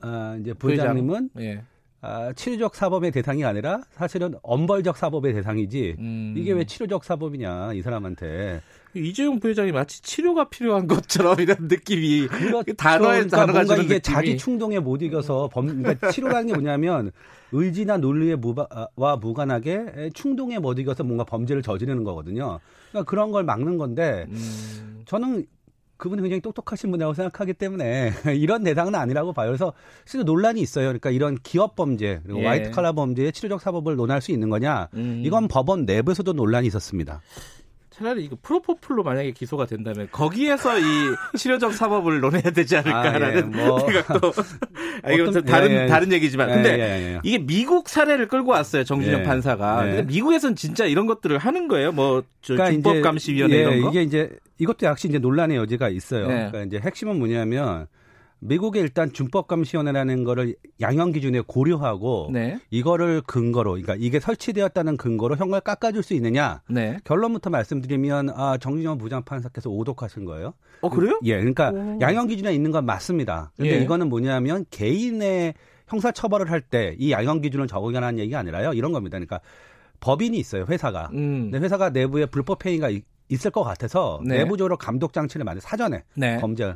아, 이제 부회장님은, 예. 아, 치료적 사법의 대상이 아니라 사실은 엄벌적 사법의 대상이지, 음. 이게 왜 치료적 사법이냐, 이 사람한테. 이재용 부회장이 마치 치료가 필요한 것처럼 이런 느낌이 그렇죠. 단어에 그러니까 단어가 뭔가 이게 느낌이. 자기 충동에 못 이겨서 범 그러니까 치료라는 게 뭐냐면 의지나 논리에 무와 무관하게 충동에 못 이겨서 뭔가 범죄를 저지르는 거거든요. 그러니까 그런 걸 막는 건데 음. 저는 그분이 굉장히 똑똑하신 분이라고 생각하기 때문에 [LAUGHS] 이런 대상은 아니라고 봐요. 그래서 실제 논란이 있어요. 그러니까 이런 기업 범죄 그리고 예. 화이트 칼라 범죄의 치료적 사법을 논할 수 있는 거냐? 음. 이건 법원 내부에서도 논란이 있었습니다. 차라리 이거 프로포폴로 만약에 기소가 된다면 거기에서 이 [LAUGHS] 치료적 사법을 논해야 되지 않을까라는 아, 예, 뭐. 생각도 [LAUGHS] 아, 이건 어떤, 다른 예, 예. 다른 얘기지만. 근데 예, 예, 예. 이게 미국 사례를 끌고 왔어요 정준영 판사가. 근데 미국에서는 진짜 이런 것들을 하는 거예요. 뭐 그러니까 준법감시위원회 이런 거? 이게 이제 이것도 역시 이제 논란의 여지가 있어요. 그러니까 이제 핵심은 뭐냐면 미국의 일단 준법감시원회라는 거를 양형 기준에 고려하고 네. 이거를 근거로 그러니까 이게 설치되었다는 근거로 형을 깎아줄 수 있느냐 네. 결론부터 말씀드리면 아 정준영 부장판사께서 오독하신 거예요. 어 그래요? 예, 그러니까 오. 양형 기준에 있는 건 맞습니다. 근데 예. 이거는 뭐냐면 개인의 형사 처벌을 할 때 이 양형 기준을 적용하는 얘기가 아니라요. 이런 겁니다. 그러니까 법인이 있어요 회사가. 음. 근데 회사가 내부에 불법 행위가 있을 것 같아서 네. 내부적으로 감독 장치를 만들 사전에 네. 범죄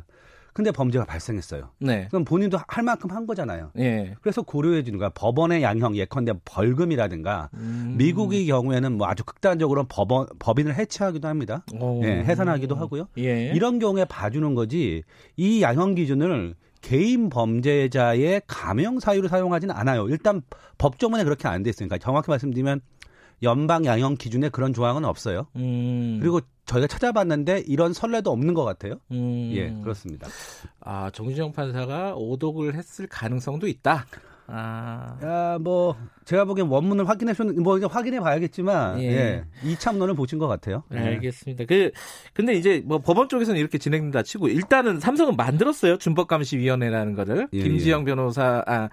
근데 범죄가 발생했어요. 네. 그럼 본인도 할 만큼 한 거잖아요. 예. 그래서 고려해 주는 거야. 법원의 양형 예컨대 벌금이라든가 음. 미국의 경우에는 뭐 아주 극단적으로 법원 법인을 해체하기도 합니다. 오. 예, 해산하기도 하고요. 예. 이런 경우에 봐주는 거지 이 양형 기준을 개인 범죄자의 감형 사유로 사용하지는 않아요. 일단 법조문에 그렇게 안 돼 있으니까 정확히 말씀드리면 연방 양형 기준에 그런 조항은 없어요. 음. 그리고 저희가 찾아봤는데 이런 선례도 없는 것 같아요. 음. 예, 그렇습니다. 아, 정준영 판사가 오독을 했을 가능성도 있다. 아. 야, 뭐 제가 보기엔 원문을 확인해 셨뭐 이제 확인해 봐야겠지만 예. 예. 이참론을 보신 것 같아요. 네, 알겠습니다. 그 근데 이제 뭐 법원 쪽에서는 이렇게 진행된다 치고 일단은 삼성은 만들었어요. 준법감시위원회라는 거를 예, 김지영 예. 변호사 아,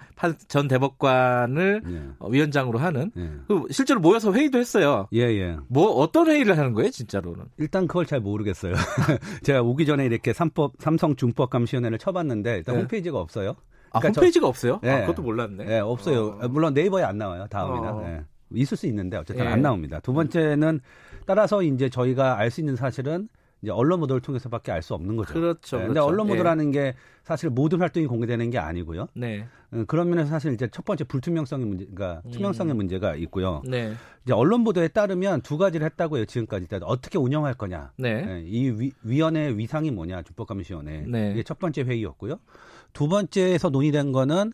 전 대법관을 예. 어, 위원장으로 하는 예. 그 실제로 모여서 회의도 했어요. 예, 예. 뭐 어떤 회의를 하는 거예요, 진짜로는? 일단 그걸 잘 모르겠어요. [LAUGHS] 제가 오기 전에 이렇게 삼법 삼성 준법감시위원회를 쳐봤는데 일단 홈페이지가 없어요. 아, 그러니까 홈페이지가 저, 없어요? 네. 아, 그것도 몰랐네. 네, 없어요. 어. 물론 네이버에 안 나와요. 다음이나. 어. 네. 있을 수 있는데 어쨌든 예. 안 나옵니다. 두 번째는 따라서 이제 저희가 알 수 있는 사실은 이제 언론 보도를 통해서밖에 알 수 없는 거죠. 그렇죠. 네, 근데 그렇죠. 언론 보도라는 게 사실 모든 활동이 공개되는 게 아니고요. 네. 음, 그런 면에서 사실 이제 첫 번째 불투명성의 문제, 그러니까 음. 투명성의 문제가 있고요. 네. 이제 언론 보도에 따르면 두 가지를 했다고 해요. 지금까지 어떻게 운영할 거냐. 네. 네, 이 위, 위원회의 위상이 뭐냐. 준법감시원회. 네. 이게 첫 번째 회의였고요. 두 번째에서 논의된 거는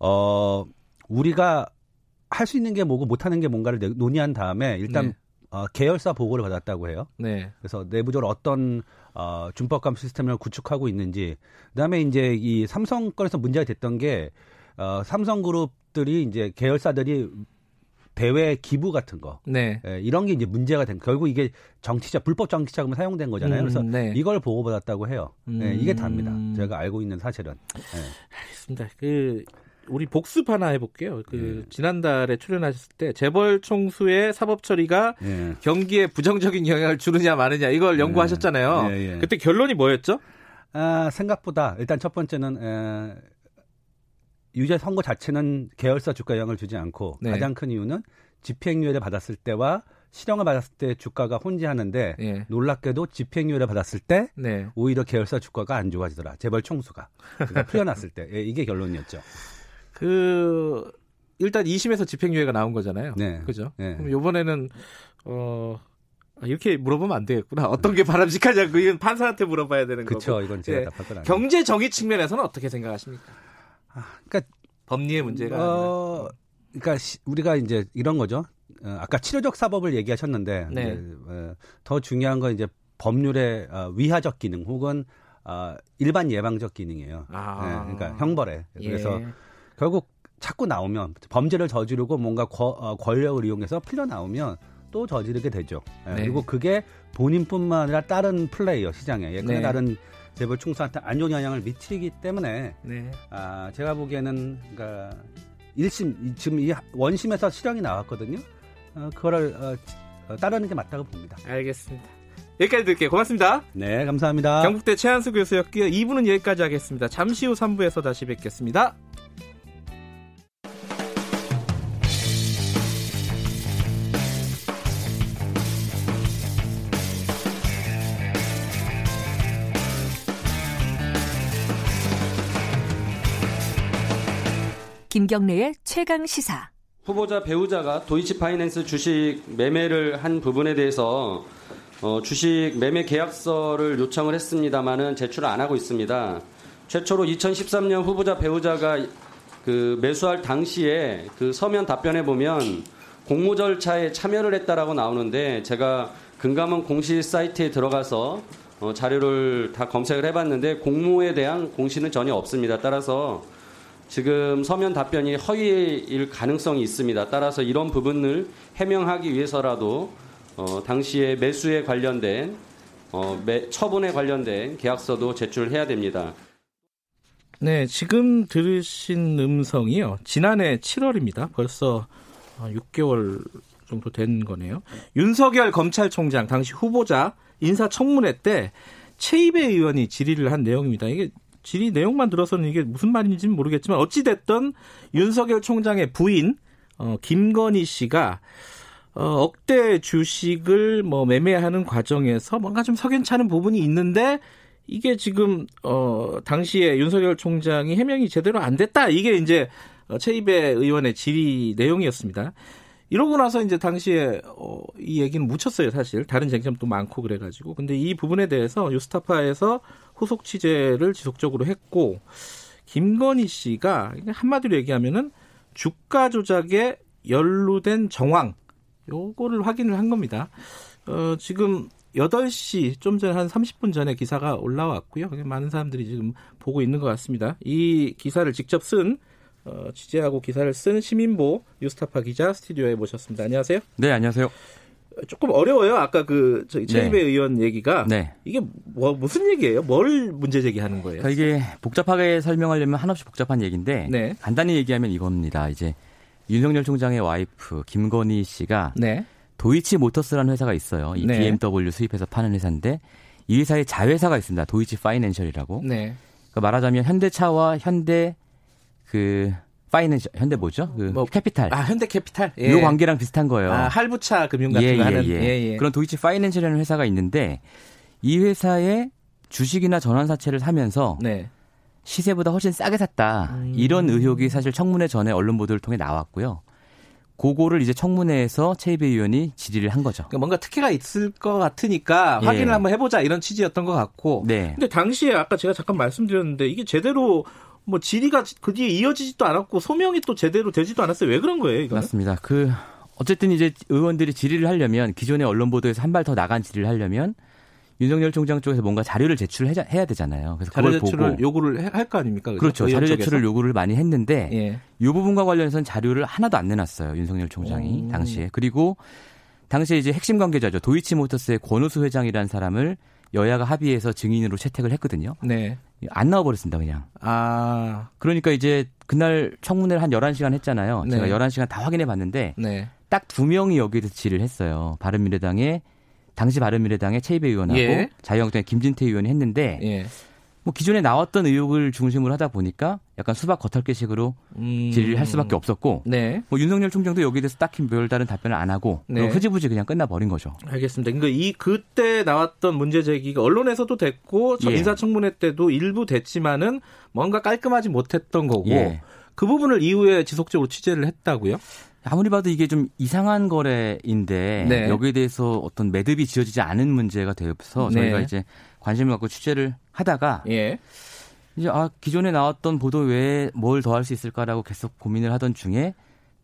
어 우리가 할 수 있는 게 뭐고 못 하는 게 뭔가를 내- 논의한 다음에 일단 네. 어, 계열사 보고를 받았다고 해요. 네. 그래서 내부적으로 어떤 어, 준법감 시스템을 구축하고 있는지, 그다음에 이제 이 삼성 건에서 문제가 됐던 게 어, 삼성그룹들이 이제 계열사들이 대외 기부 같은 거, 네. 예, 이런 게 이제 문제가 된 결국 이게 정치자 불법 정치 자금을 사용된 거잖아요. 그래서 음, 네. 이걸 보고받았다고 해요. 예, 이게 음. 답니다. 제가 알고 있는 사실은. 예. 알겠습니다. 그 우리 복습 하나 해볼게요. 그 지난달에 출연하셨을 때 재벌 총수의 사법 처리가 예. 경기에 부정적인 영향을 주느냐 마느냐 이걸 연구하셨잖아요. 예, 예. 그때 결론이 뭐였죠? 아, 생각보다 일단 첫 번째는 에, 유죄 선고 자체는 계열사 주가 영향을 주지 않고 네. 가장 큰 이유는 집행유예를 받았을 때와 실형을 받았을 때 주가가 혼재하는데 예. 놀랍게도 집행유예를 받았을 때 네. 오히려 계열사 주가가 안 좋아지더라. 재벌 총수가 그러니까 [LAUGHS] 풀려났을 때 예, 이게 결론이었죠. 그 일단 2심에서 집행유예가 나온 거잖아요. 네. 그죠? 네. 그럼 이번에는 어 아, 이렇게 물어보면 안 되겠구나. 어떤 게 바람직하냐고 이건 판사한테 물어봐야 되는 그렇죠. 거고. 이건 제가 예. 답할 건 아니에요. 경제 정의 측면에서는 어떻게 생각하십니까? 그러니까 법리의 문제가 어, 그러니까 시- 우리가 이제 이런 거죠. 어, 아까 치료적 사법을 얘기하셨는데 네. 이제, 어, 더 중요한 건 이제 법률의 어, 위하적 기능 혹은 어, 일반 예방적 기능이에요. 아. 네, 그러니까 형벌에. 예. 그래서 결국 자꾸 나오면 범죄를 저지르고 뭔가 거- 어, 권력을 이용해서 풀려 나오면 또 저지르게 되죠. 예, 네. 그리고 그게 본인뿐만 아니라 다른 플레이어 시장에 예컨대 네. 다른 재벌 총수한테 안 좋은 영향을 미치기 때문에 네. 아, 제가 보기에는 그러니까 1심 이- 지금 이 원심에서 실형이 나왔거든요. 어, 그거를 어, 어, 따르는 게 맞다고 봅니다. 알겠습니다. 여기까지 드릴게요. 고맙습니다. 네, 감사합니다. 경북대 최한수 교수였고요. 2부는 여기까지 하겠습니다. 잠시 후 3부에서 다시 뵙겠습니다. 김경래의 최강 시사. 후보자 배우자가 도이치파이낸스 주식 매매를 한 부분에 대해서 어, 주식 매매 계약서를 요청을 했습니다만은 제출을 안 하고 있습니다. 최초로 2013년 후보자 배우자가 그 매수할 당시에 그 서면 답변에 보면 공모 절차에 참여를 했다라고 나오는데 제가 금감원 공시 사이트에 들어가서 어, 자료를 다 검색을 해봤는데 공모에 대한 공시는 전혀 없습니다. 따라서 지금 서면 답변이 허위일 가능성이 있습니다. 따라서 이런 부분을 해명하기 위해서라도 어, 당시에 매수에 관련된 어, 매, 처분에 관련된 계약서도 제출해야 됩니다. 네, 지금 들으신 음성이요. 지난해 7월입니다. 벌써 6개월 정도 된 거네요. 윤석열 검찰총장 당시 후보자 인사청문회 때 최입의 의원이 질의를 한 내용입니다. 이게 질의 내용만 들어서는 이게 무슨 말인지는 모르겠지만 어찌됐든 윤석열 총장의 부인 어, 김건희 씨가 어, 억대 주식을 뭐 매매하는 과정에서 뭔가 좀 석연찮은 부분이 있는데 이게 지금 어 당시에 윤석열 총장이 해명이 제대로 안 됐다. 이게 이제 어, 최입의 의원의 질의 내용이었습니다. 이러고 나서 이제 당시에 어, 이 얘기는 묻혔어요, 사실. 다른 쟁점도 많고 그래가지고. 근데 이 부분에 대해서 유스타파에서 후속 취재를 지속적으로 했고 김건희 씨가 한마디로 얘기하면은 주가 조작에 연루된 정황 요거를 확인을 한 겁니다. 어, 지금 8시 좀 전에 한 30분 전에 기사가 올라왔고요. 많은 사람들이 지금 보고 있는 것 같습니다. 이 기사를 직접 쓴 어, 취재하고 기사를 쓴 시민보 뉴스타파 기자 스튜디오에 모셨습니다. 안녕하세요. 네, 안녕하세요. 조금 어려워요. 아까 그 저희 최입의 네. 의원 얘기가 네. 이게 뭐 무슨 얘기예요? 뭘 문제 제기하는 거예요? 그러니까 이게 복잡하게 설명하려면 한없이 복잡한 얘기인데 네. 간단히 얘기하면 이겁니다. 이제 윤석열 총장의 와이프 김건희 씨가 네. 도이치 모터스라는 회사가 있어요. 이 네. BMW 수입해서 파는 회사인데 이 회사에 자회사가 있습니다. 도이치 파이낸셜이라고. 네. 그러니까 말하자면 현대차와 현대 그 파이낸셜 현대 뭐죠? 그 뭐, 캐피탈. 아 현대 캐피탈. 예. 요 관계랑 비슷한 거예요. 아, 할부차 금융 같은 예, 거 예, 하는. 예. 예, 예. 그런 도이치 파이낸셜이라는 회사가 있는데 이 회사의 주식이나 전환사채를 사면서 네. 시세보다 훨씬 싸게 샀다. 음. 이런 의혹이 사실 청문회 전에 언론 보도를 통해 나왔고요. 그거를 이제 청문회에서 채이배 의원이 질의를 한 거죠. 그러니까 뭔가 특혜가 있을 것 같으니까 예. 확인을 한번 해보자 이런 취지였던 것 같고. 네. 근데 당시에 아까 제가 잠깐 말씀드렸는데 이게 제대로 뭐 질의가 그 뒤에 이어지지도 않았고 소명이 또 제대로 되지도 않았어요. 왜 그런 거예요, 이거? 맞습니다. 그 어쨌든 이제 의원들이 질의를 하려면 기존의 언론 보도에서 한 발 더 나간 질의를 하려면 윤석열 총장 쪽에서 뭔가 자료를 제출해야 되잖아요. 그래서 자료 그걸 제출을 보고 요구를 할 거 아닙니까? 그래서 그렇죠. 자료 제출을 쪽에서? 요구를 많이 했는데 예. 이 부분과 관련해서는 자료를 하나도 안 내놨어요. 윤석열 총장이 오. 당시에. 그리고 당시에 이제 핵심 관계자죠. 도이치모터스의 권우수 회장이라는 사람을 여야가 합의해서 증인으로 채택을 했거든요. 네. 안 나와버렸습니다, 그냥. 아. 그러니까 이제 그날 청문회를 한 11시간 했잖아요. 네. 제가 11시간 다 확인해 봤는데 네. 딱두 명이 여기에 질의를 했어요. 바른미래당의 당시 바른미래당의 최이배 의원하고 예. 자유한국당의 김진태 의원이 했는데 예. 뭐 기존에 나왔던 의혹을 중심으로 하다 보니까 약간 수박 겉핥기식으로 음. 질의를 할 수밖에 없었고 네. 뭐 윤석열 총장도 여기에 대해서 딱히 별다른 답변을 안 하고 네. 흐지부지 그냥 끝나버린 거죠. 알겠습니다. 그러니까 이 그때 나왔던 문제 제기가 언론에서도 됐고 저 예. 인사청문회 때도 일부 됐지만은 뭔가 깔끔하지 못했던 거고 예. 그 부분을 이후에 지속적으로 취재를 했다고요? 아무리 봐도 이게 좀 이상한 거래인데 네. 여기에 대해서 어떤 매듭이 지어지지 않은 문제가 되어서 네. 저희가 이제 관심을 갖고 취재를 하다가 예. 이제 아 기존에 나왔던 보도 외에 뭘 더 할 수 있을까라고 계속 고민을 하던 중에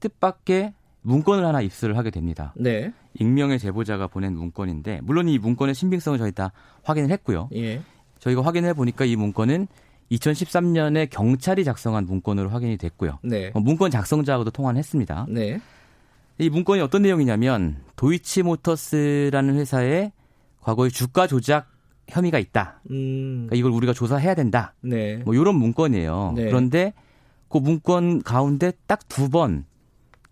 뜻밖의 문건을 하나 입수를 하게 됩니다. 네. 익명의 제보자가 보낸 문건인데 물론 이 문건의 신빙성을 저희 다 확인을 했고요. 예. 저희가 확인해 보니까 이 문건은 2013년에 경찰이 작성한 문건으로 확인이 됐고요. 네. 어, 문건 작성자하고도 통화를 했습니다. 네. 이 문건이 어떤 내용이냐면 도이치모터스라는 회사에 과거에 주가 조작 혐의가 있다. 음. 그러니까 이걸 우리가 조사해야 된다. 네. 뭐 이런 문건이에요. 네. 그런데 그 문건 가운데 딱 두 번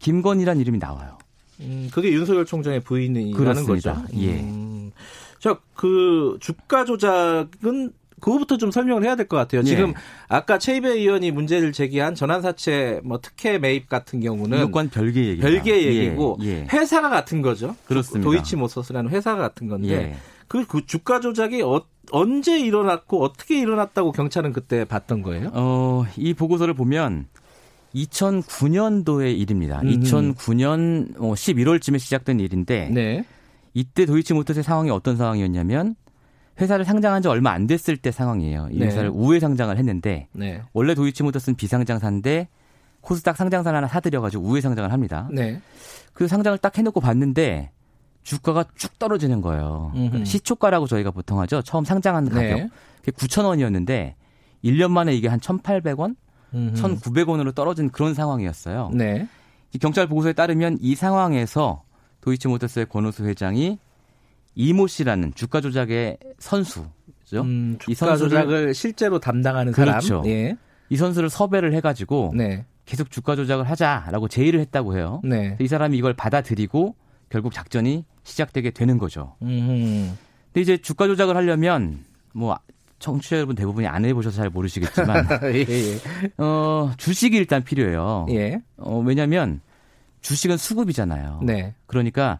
김건희란 이름이 나와요. 음, 그게 윤석열 총장의 부인이라는 그렇습니다. 거죠. 예. 음. 자, 그 주가 조작은 그거부터 좀 설명을 해야 될 것 같아요. 예. 지금 아까 최이배 의원이 문제를 제기한 전환사채 뭐 특혜 매입 같은 경우는 이것과는 별개 얘기입니다. 별개의 예, 얘기고 예. 회사가 같은 거죠. 그렇습니다. 도이치모터스라는 회사가 같은 건데 예. 그, 그 주가 조작이 어, 언제 일어났고 어떻게 일어났다고 경찰은 그때 봤던 거예요? 어, 이 보고서를 보면 2009년도의 일입니다. 음. 2009년 11월쯤에 시작된 일인데 네. 이때 도이치모터스의 상황이 어떤 상황이었냐면 회사를 상장한 지 얼마 안 됐을 때 상황이에요. 이 네. 회사를 우회 상장을 했는데 네. 원래 도이치모터스는 비상장사인데 코스닥 상장사 하나 사들여가지고 우회 상장을 합니다. 네. 그 상장을 딱 해놓고 봤는데 주가가 쭉 떨어지는 거예요. 그러니까 음흠. 시초가라고 저희가 보통 하죠. 처음 상장한 가격. 네. 그게 9,000원이었는데 1년 만에 이게 한 1,800원, 음흠. 1,900원으로 떨어진 그런 상황이었어요. 네. 이 경찰 보고서에 따르면 이 상황에서 도이치모터스의 권오수 회장이 이모 씨라는 주가 조작의 선수. 죠 음, 이 주가 선수를- 조작을 실제로 담당하는 그렇죠. 사람. 예. 이 선수를 섭외를 해가지고 네. 계속 주가 조작을 하자라고 제의를 했다고 해요. 네. 이 사람이 이걸 받아들이고 결국 작전이 시작되게 되는 거죠. 음. 근데 이제 주가 조작을 하려면 뭐 청취자 여러분 대부분이 안 해보셔서 잘 모르시겠지만 [LAUGHS] 예, 예. 어, 주식이 일단 필요해요. 예. 어, 왜냐하면 주식은 수급이잖아요. 네. 그러니까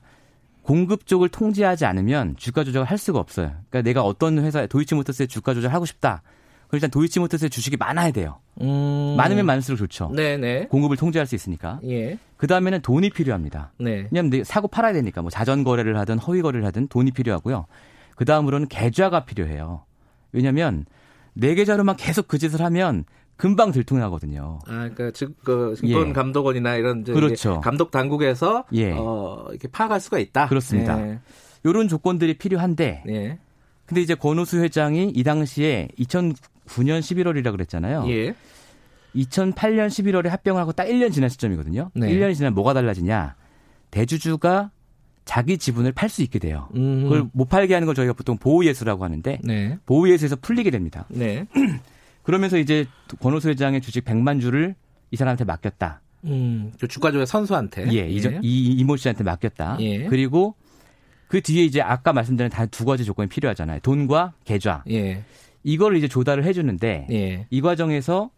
공급 쪽을 통제하지 않으면 주가 조작을 할 수가 없어요. 그러니까 내가 어떤 회사에 도이치모터스의 주가 조작을 하고 싶다. 그럼 일단 도이치모터스의 주식이 많아야 돼요. 음. 많으면 많을수록 좋죠. 네네. 공급을 통제할 수 있으니까. 예. 그 다음에는 돈이 필요합니다. 네. 왜냐하면 내- 사고 팔아야 되니까 뭐 자전 거래를 하든 허위 거래를 하든 돈이 필요하고요. 그 다음으로는 계좌가 필요해요. 왜냐하면 내 계좌로만 계속 그 짓을 하면 금방 들통나거든요. 아, 그러니까 즉, 그 증권 예. 감독원이나 이런 그렇죠. 감독 당국에서 예. 어, 이렇게 파악할 수가 있다. 그렇습니다. 네. 이런 조건들이 필요한데, 예. 근데 이제 권오수 회장이 이 당시에 2009년 11월이라 그랬잖아요. 예. 2008년 11월에 합병을 하고 딱 1년 지난 시점이거든요. 네. 1년이 지나면 뭐가 달라지냐? 대주주가 자기 지분을 팔 수 있게 돼요. 음. 그걸 못 팔게 하는 걸 저희가 보통 보호예수라고 하는데 네. 보호예수에서 풀리게 됩니다. 네. [CLEARS THROAT] [CLEARS THROAT] 그러면서 이제 권오수 회장의 주식 100만 주를 이 사람한테 맡겼다. 음. 그 주가조의 선수한테. 예, 이저- 이 이모 씨한테 맡겼다. 예. 그리고 그 뒤에 이제 아까 말씀드린 다두 가지 조건이 필요하잖아요. 돈과 계좌. 예. 이걸 이제 조달을 해주는데 예. 이 과정에서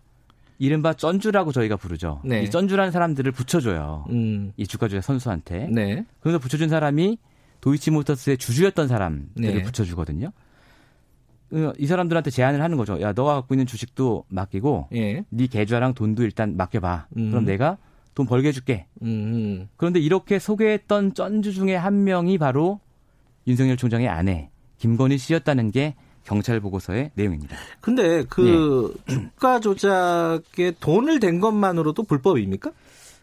이른바 쩐주라고 저희가 부르죠. 네. 이 쩐주라는 사람들을 붙여줘요. 음. 이 주가 조작 선수한테. 네. 그래서 붙여준 사람이 도이치모터스의 주주였던 사람들을 네. 붙여주거든요. 어, 이 사람들한테 제안을 하는 거죠. 야, 너가 갖고 있는 주식도 맡기고, 예. 네 계좌랑 돈도 일단 맡겨봐. 음. 그럼 내가 돈 벌게 해줄게. 음. 그런데 이렇게 소개했던 쩐주 중에 한 명이 바로 윤석열 총장의 아내 김건희 씨였다는 게 경찰 보고서의 내용입니다. 근데 그 예. 주가 조작에 돈을 댄 것만으로도 불법입니까?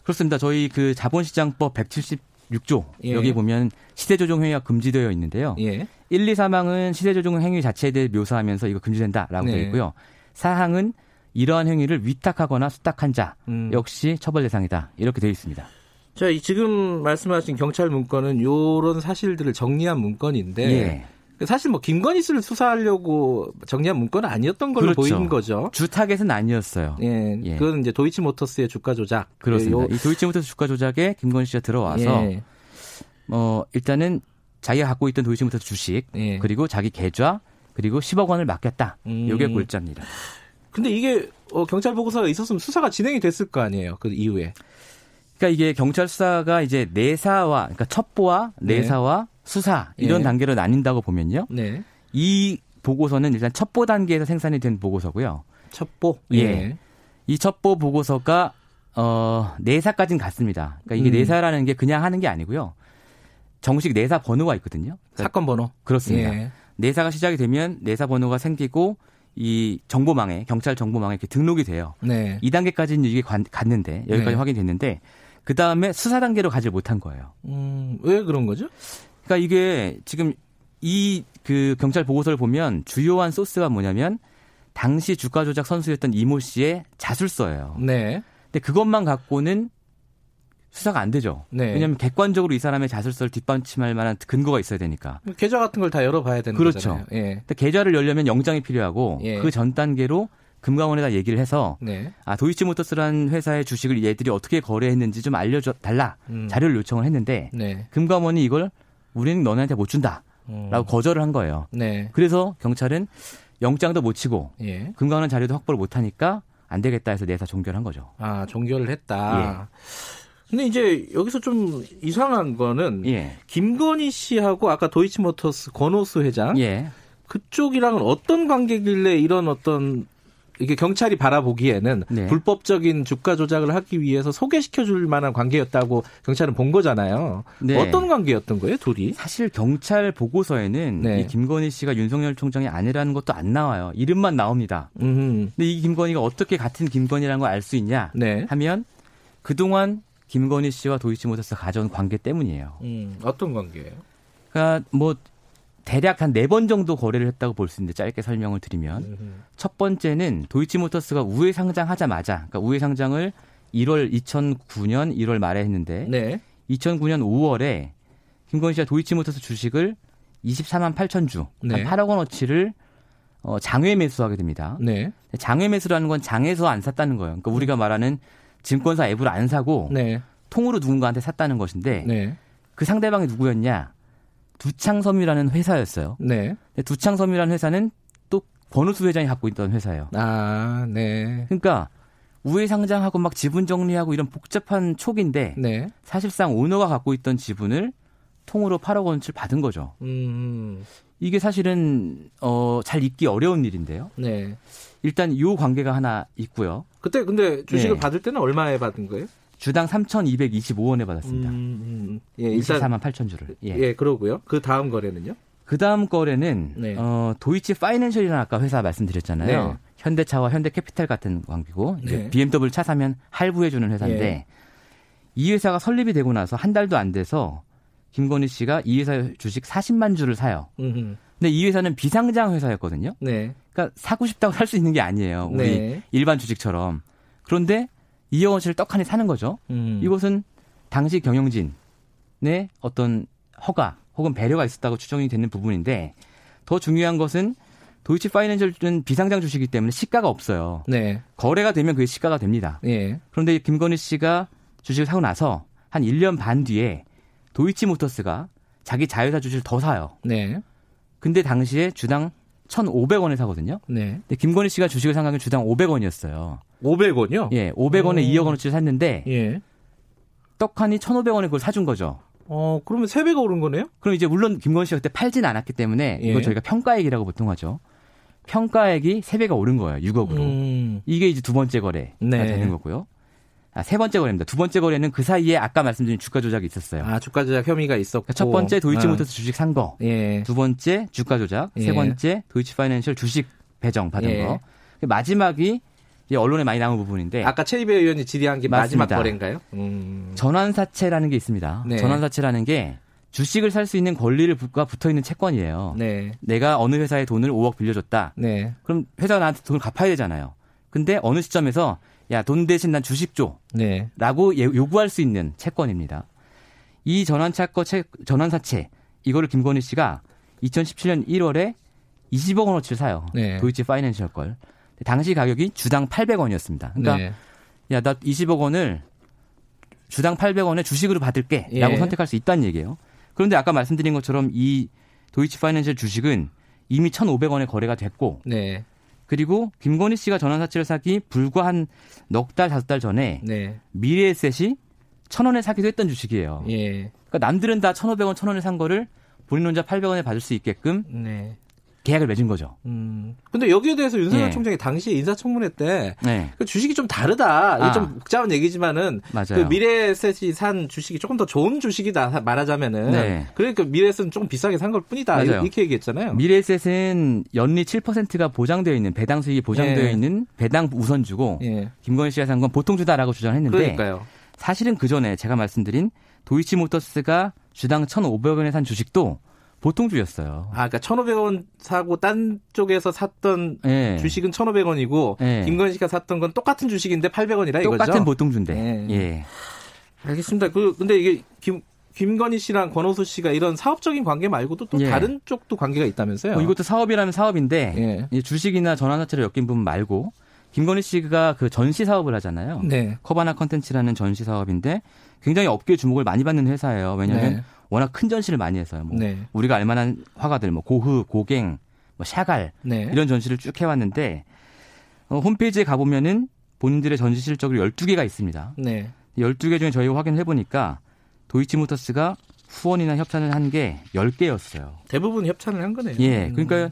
그렇습니다. 저희 그 자본시장법 176조 예. 여기 보면 시세조정 행위가 금지되어 있는데요. 예. 1, 2, 3항은 시세조정 행위 자체에 대해 묘사하면서 이거 금지된다라고 네. 되어 있고요. 4항은 이러한 행위를 위탁하거나 수탁한 자 음. 역시 처벌 대상이다. 이렇게 되어 있습니다. 자, 이 지금 말씀하신 경찰 문건은 요런 사실들을 정리한 문건인데 예. 사실 뭐 김건희 씨를 수사하려고 정리한 문건은 아니었던 걸로 그렇죠. 보이는 거죠. 주 타겟은 아니었어요. 예, 예. 그건 이제 도이치모터스의 주가 조작. 그렇습니다. 요- 이 도이치모터스 주가 조작에 김건희 씨가 들어와서 예. 어 일단은 자기가 갖고 있던 도이치모터스 주식 예. 그리고 자기 계좌 그리고 10억 원을 맡겼다. 음. 요게 골자입니다. 근데 이게 어, 경찰 보고서가 있었으면 수사가 진행이 됐을 거 아니에요. 그 이후에. 그러니까 이게 경찰 수사가 이제 내사와 그러니까 첩보와 네. 내사와 수사 이런 예. 단계로 나뉜다고 보면요. 네. 이 보고서는 일단 첩보 단계에서 생산이 된 보고서고요. 첩보. 예. 이 첩보 보고서가 어 내사까지는 갔습니다. 그러니까 이게 음. 내사라는 게 그냥 하는 게 아니고요. 정식 내사 번호가 있거든요. 그러니까 사건 번호. 그렇습니다. 예. 내사가 시작이 되면 내사 번호가 생기고 이 정보망에 경찰 정보망에 이렇게 등록이 돼요. 네. 2단계까지는 이게 관- 갔는데 여기까지 네. 확인됐는데 그 다음에 수사 단계로 가지 못한 거예요. 음, 왜 그런 거죠? 그러니까 이게 지금 이 그 경찰 보고서를 보면 주요한 소스가 뭐냐면 당시 주가 조작 선수였던 이모 씨의 자술서예요. 네. 근데 그것만 갖고는 수사가 안 되죠. 네. 왜냐하면 객관적으로 이 사람의 자술서를 뒷받침할 만한 근거가 있어야 되니까. 계좌 같은 걸 다 열어봐야 되는 그렇죠. 거잖아요. 예. 계좌를 열려면 영장이 필요하고 예. 그전 단계로 금감원에다 얘기를 해서 네. 아 도이치모터스라는 회사의 주식을 얘들이 어떻게 거래했는지 좀 알려줘 달라 음. 자료를 요청을 했는데 네. 금감원이 이걸 우리는 너네한테 못 준다 라고 음. 거절을 한 거예요. 네. 그래서 경찰은 영장도 못 치고 예. 금감원 자료도 확보를 못 하니까 안 되겠다 해서 내사 종결한 거죠. 아, 종결을 했다. 예. 근데 이제 여기서 좀 이상한 거는 예. 김건희 씨하고 아까 도이치모터스 권오수 회장 예. 그쪽이랑은 어떤 관계길래 이런 어떤 이게 경찰이 바라보기에는 네. 불법적인 주가 조작을 하기 위해서 소개시켜 줄 만한 관계였다고 경찰은 본 거잖아요. 네. 어떤 관계였던 거예요, 둘이? 사실 경찰 보고서에는 네. 이 김건희 씨가 윤석열 총장의 아내라는 것도 안 나와요. 이름만 나옵니다. 음. 근데 이 김건희가 어떻게 같은 김건희라는 걸 알 수 있냐 네. 하면 그동안 김건희 씨와 도이치모터스가 가져온 관계 때문이에요. 음, 어떤 관계예요? 그러니까 뭐 대략 한 네 번 정도 거래를 했다고 볼 수 있는데 짧게 설명을 드리면 음. 첫 번째는 도이치모터스가 우회 상장하자마자 그러니까 우회 상장을 1월 2009년 1월 말에 했는데 네. 2009년 5월에 김건희 씨가 도이치모터스 주식을 24만 8천 주, 네. 한 8억 원어치를 어, 장외 매수하게 됩니다. 네. 장외 매수라는 건 장에서 안 샀다는 거예요. 그러니까 우리가 말하는 증권사 앱을 안 사고 네. 통으로 누군가한테 샀다는 것인데 네. 그 상대방이 누구였냐? 두창섬유라는 회사였어요. 네. 근데 두창섬유라는 회사는 또 권우수 회장이 갖고 있던 회사예요. 아, 네. 그러니까 우회 상장하고 막 지분 정리하고 이런 복잡한 촉인데 네. 사실상 오너가 갖고 있던 지분을 통으로 8억 원치를 받은 거죠. 음. 이게 사실은 어, 잘 잊기 어려운 일인데요. 네. 일단 이 관계가 하나 있고요. 그때 근데 주식을 네. 받을 때는 얼마에 받은 거예요? 주당 3,225원에 받았습니다. 음, 음. 예, 일단 24만 8천 주를. 예. 예, 그러고요. 그 다음 거래는요? 그 다음 거래는 네. 어, 도이치 파이낸셜이라는 아까 회사 말씀드렸잖아요. 네. 현대차와 현대캐피탈 같은 관계고 네. BMW 차 사면 할부해주는 회사인데 예. 이 회사가 설립이 되고 나서 한 달도 안 돼서 김건희 씨가 이 회사 주식 40만 주를 사요. 음. 근데 이 회사는 비상장 회사였거든요. 네. 그러니까 사고 싶다고 살 수 있는 게 아니에요. 우리 네. 일반 주식처럼. 그런데 이억 원치를 떡하니 사는 거죠. 음. 이것은 당시 경영진의 어떤 허가 혹은 배려가 있었다고 추정이 되는 부분인데 더 중요한 것은 도이치 파이낸셜은 비상장 주식이기 때문에 시가가 없어요. 네. 거래가 되면 그게 시가가 됩니다. 예. 그런데 김건희 씨가 주식을 사고 나서 한 1년 반 뒤에 도이치 모터스가 자기 자회사 주식을 더 사요. 네. 근데 당시에 주당 1,500원에 사거든요. 네. 근데 김건희 씨가 주식을 산 가격은 주당 500원이었어요. 500원이요? 예, 500원에 오. 2억 원어치를 샀는데 예. 떡하니 1,500원에 그걸 사준 거죠. 어, 그러면 3배가 오른 거네요? 그럼 이제 물론 김건희 씨가 그때 팔진 않았기 때문에 예. 이거 저희가 평가액이라고 보통 하죠. 평가액이 3배가 오른 거예요. 6억으로. 음. 이게 이제 두 번째 거래가 네. 되는 거고요. 아, 세 번째 거래입니다. 두 번째 거래는 그 사이에 아까 말씀드린 주가 조작이 있었어요. 아, 주가 조작 혐의가 있었고. 그러니까 첫 번째 도이치 모터스 아. 주식 산 거. 예. 두 번째 주가 조작. 예. 세 번째 도이치 파이낸셜 주식 배정 받은 예. 거. 마지막이 언론에 많이 나온 부분인데 아까 최이배 의원이 질의한 게 마지막 맞습니다. 거래인가요? 음. 전환사채라는 게 있습니다. 네. 전환사채라는 게 주식을 살 수 있는 권리를 가 붙어 있는 채권이에요. 네. 내가 어느 회사에 돈을 5억 빌려줬다. 네. 그럼 회사가 나한테 돈을 갚아야 되잖아요. 근데 어느 시점에서 야 돈 대신 난 주식 줘. 네. 라고 예- 요구할 수 있는 채권입니다. 이 전환차권 채, 전환사채 이거를 김건희 씨가 2017년 1월에 20억 원어치를 사요. 네. 도이치 파이낸셜 걸. 당시 가격이 주당 800원이었습니다. 그러니까 네. 야 나 20억 원을 주당 800원에 주식으로 받을게라고 예. 선택할 수 있다는 얘기예요. 그런데 아까 말씀드린 것처럼 이 도이치 파이낸셜 주식은 이미 1,500원에 거래가 됐고 네. 그리고 김건희 씨가 전환사채를 사기 불과 한 넉 달, 다섯 달 전에 네. 미래에셋이 천 원에 사기도 했던 주식이에요. 예. 그러니까 남들은 다 1,500원, 1,000원에 산 거를 본인 혼자 800원에 받을 수 있게끔 네. 계약을 맺은 거죠. 음. 근데 여기에 대해서 윤석열 예. 총장이 당시 인사청문회 때 네. 그 주식이 좀 다르다. 이게 아. 좀 복잡한 얘기지만은 맞아요. 그 미래에셋이 산 주식이 조금 더 좋은 주식이다 말하자면은 네. 그러니까 미래에셋은 조금 비싸게 산 걸 뿐이다. 맞아요. 이렇게 얘기했잖아요. 미래에셋은 연리 7%가 보장되어 있는 배당 수익이 보장되어 예. 있는 배당 우선 주고 예. 김건희 씨가 산 건 보통 주다라고 주장했는데 그러니까요. 사실은 그 전에 제가 말씀드린 도이치모터스가 주당 1,500원에 산 주식도 보통 주였어요. 아, 그러니까 1,500원 사고 딴 쪽에서 샀던 예. 주식은 1,500원이고 예. 김건희 씨가 샀던 건 똑같은 주식인데 800원이라 이거죠. 똑같은 보통 주인데. 예. 예. 알겠습니다. 그 근데 이게 김 김건희 씨랑 권호수 씨가 이런 사업적인 관계 말고도 또 예. 다른 쪽도 관계가 있다면서요? 뭐 이것도 사업이라면 사업인데 예. 이 주식이나 전환사채로 엮인 부분 말고 김건희 씨가 그 전시 사업을 하잖아요. 네. 커바나 컨텐츠라는 전시 사업인데 굉장히 업계 주목을 많이 받는 회사예요. 왜냐하면 네. 워낙 큰 전시를 많이 해서요. 뭐 네. 우리가 알만한 화가들, 뭐 고흐, 고갱, 뭐 샤갈 네. 이런 전시를 쭉 해왔는데 어, 홈페이지에 가보면은 본인들의 전시 실적이 12개가 있습니다. 네. 12개 중에 저희가 확인을 해보니까 도이치모터스가 후원이나 협찬을 한 게 10개였어요. 대부분 협찬을 한 거네요. 예. 음. 그러니까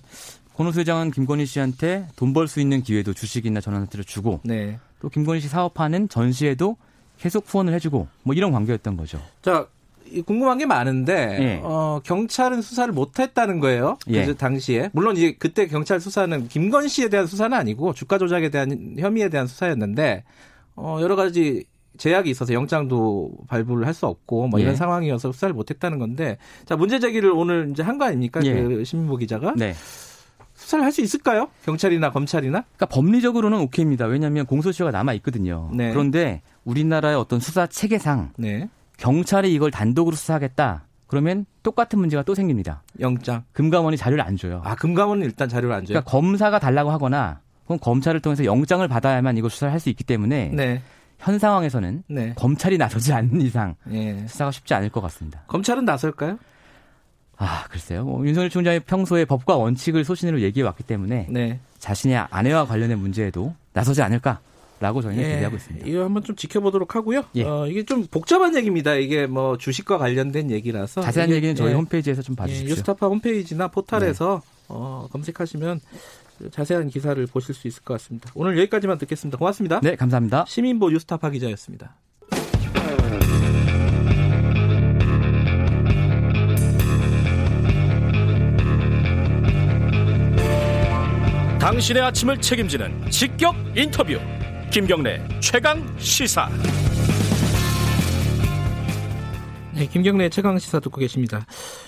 권호수 회장은 김건희 씨한테 돈 벌 수 있는 기회도 주식이나 전환사채를 주고 네. 또 김건희 씨 사업하는 전시에도 계속 후원을 해주고 뭐 이런 관계였던 거죠. 자, 이 궁금한 게 많은데 예. 어, 경찰은 수사를 못했다는 거예요. 예. 그 당시에 물론 이제 그때 경찰 수사는 김건희 씨에 대한 수사는 아니고 주가 조작에 대한 혐의에 대한 수사였는데 어, 여러 가지 제약이 있어서 영장도 발부를 할 수 없고 뭐 이런 예. 상황이어서 수사를 못했다는 건데 자 문제 제기를 오늘 이제 한 거 아닙니까 예. 그 신민보 기자가 네. 수사를 할 수 있을까요? 경찰이나 검찰이나? 그러니까 법리적으로는 오케이입니다. 왜냐하면 공소시효가 남아 있거든요. 네. 그런데 우리나라의 어떤 수사 체계상 네. 경찰이 이걸 단독으로 수사하겠다. 그러면 똑같은 문제가 또 생깁니다. 영장. 금감원이 자료를 안 줘요. 아 금감원은 일단 자료를 안 줘요. 그러니까 검사가 달라고 하거나 혹은 검찰을 통해서 영장을 받아야만 이걸 수사를 할 수 있기 때문에 네. 현 상황에서는 네. 검찰이 나서지 않는 이상 예. 수사가 쉽지 않을 것 같습니다. 검찰은 나설까요? 아 글쎄요. 뭐 윤석열 총장이 평소에 법과 원칙을 소신으로 얘기해 왔기 때문에 네. 자신의 아내와 관련된 문제에도 나서지 않을까 라고 저희는 예, 기대하고 있습니다. 이거 한번 좀 지켜보도록 하고요. 예. 어, 이게 좀 복잡한 얘기입니다. 이게 뭐 주식과 관련된 얘기라서 자세한 이게, 얘기는 저희 예, 홈페이지에서 좀 예, 봐주십시오. 네. 뉴스타파 홈페이지나 포탈에서 어, 검색하시면 자세한 기사를 보실 수 있을 것 같습니다. 오늘 여기까지만 듣겠습니다. 고맙습니다. 네, 감사합니다. 시민보 뉴스타파 기자였습니다. 당신의 아침을 책임지는 직격 인터뷰 김경래 최강 시사 네, 김경래 최강 시사 듣고 계십니다.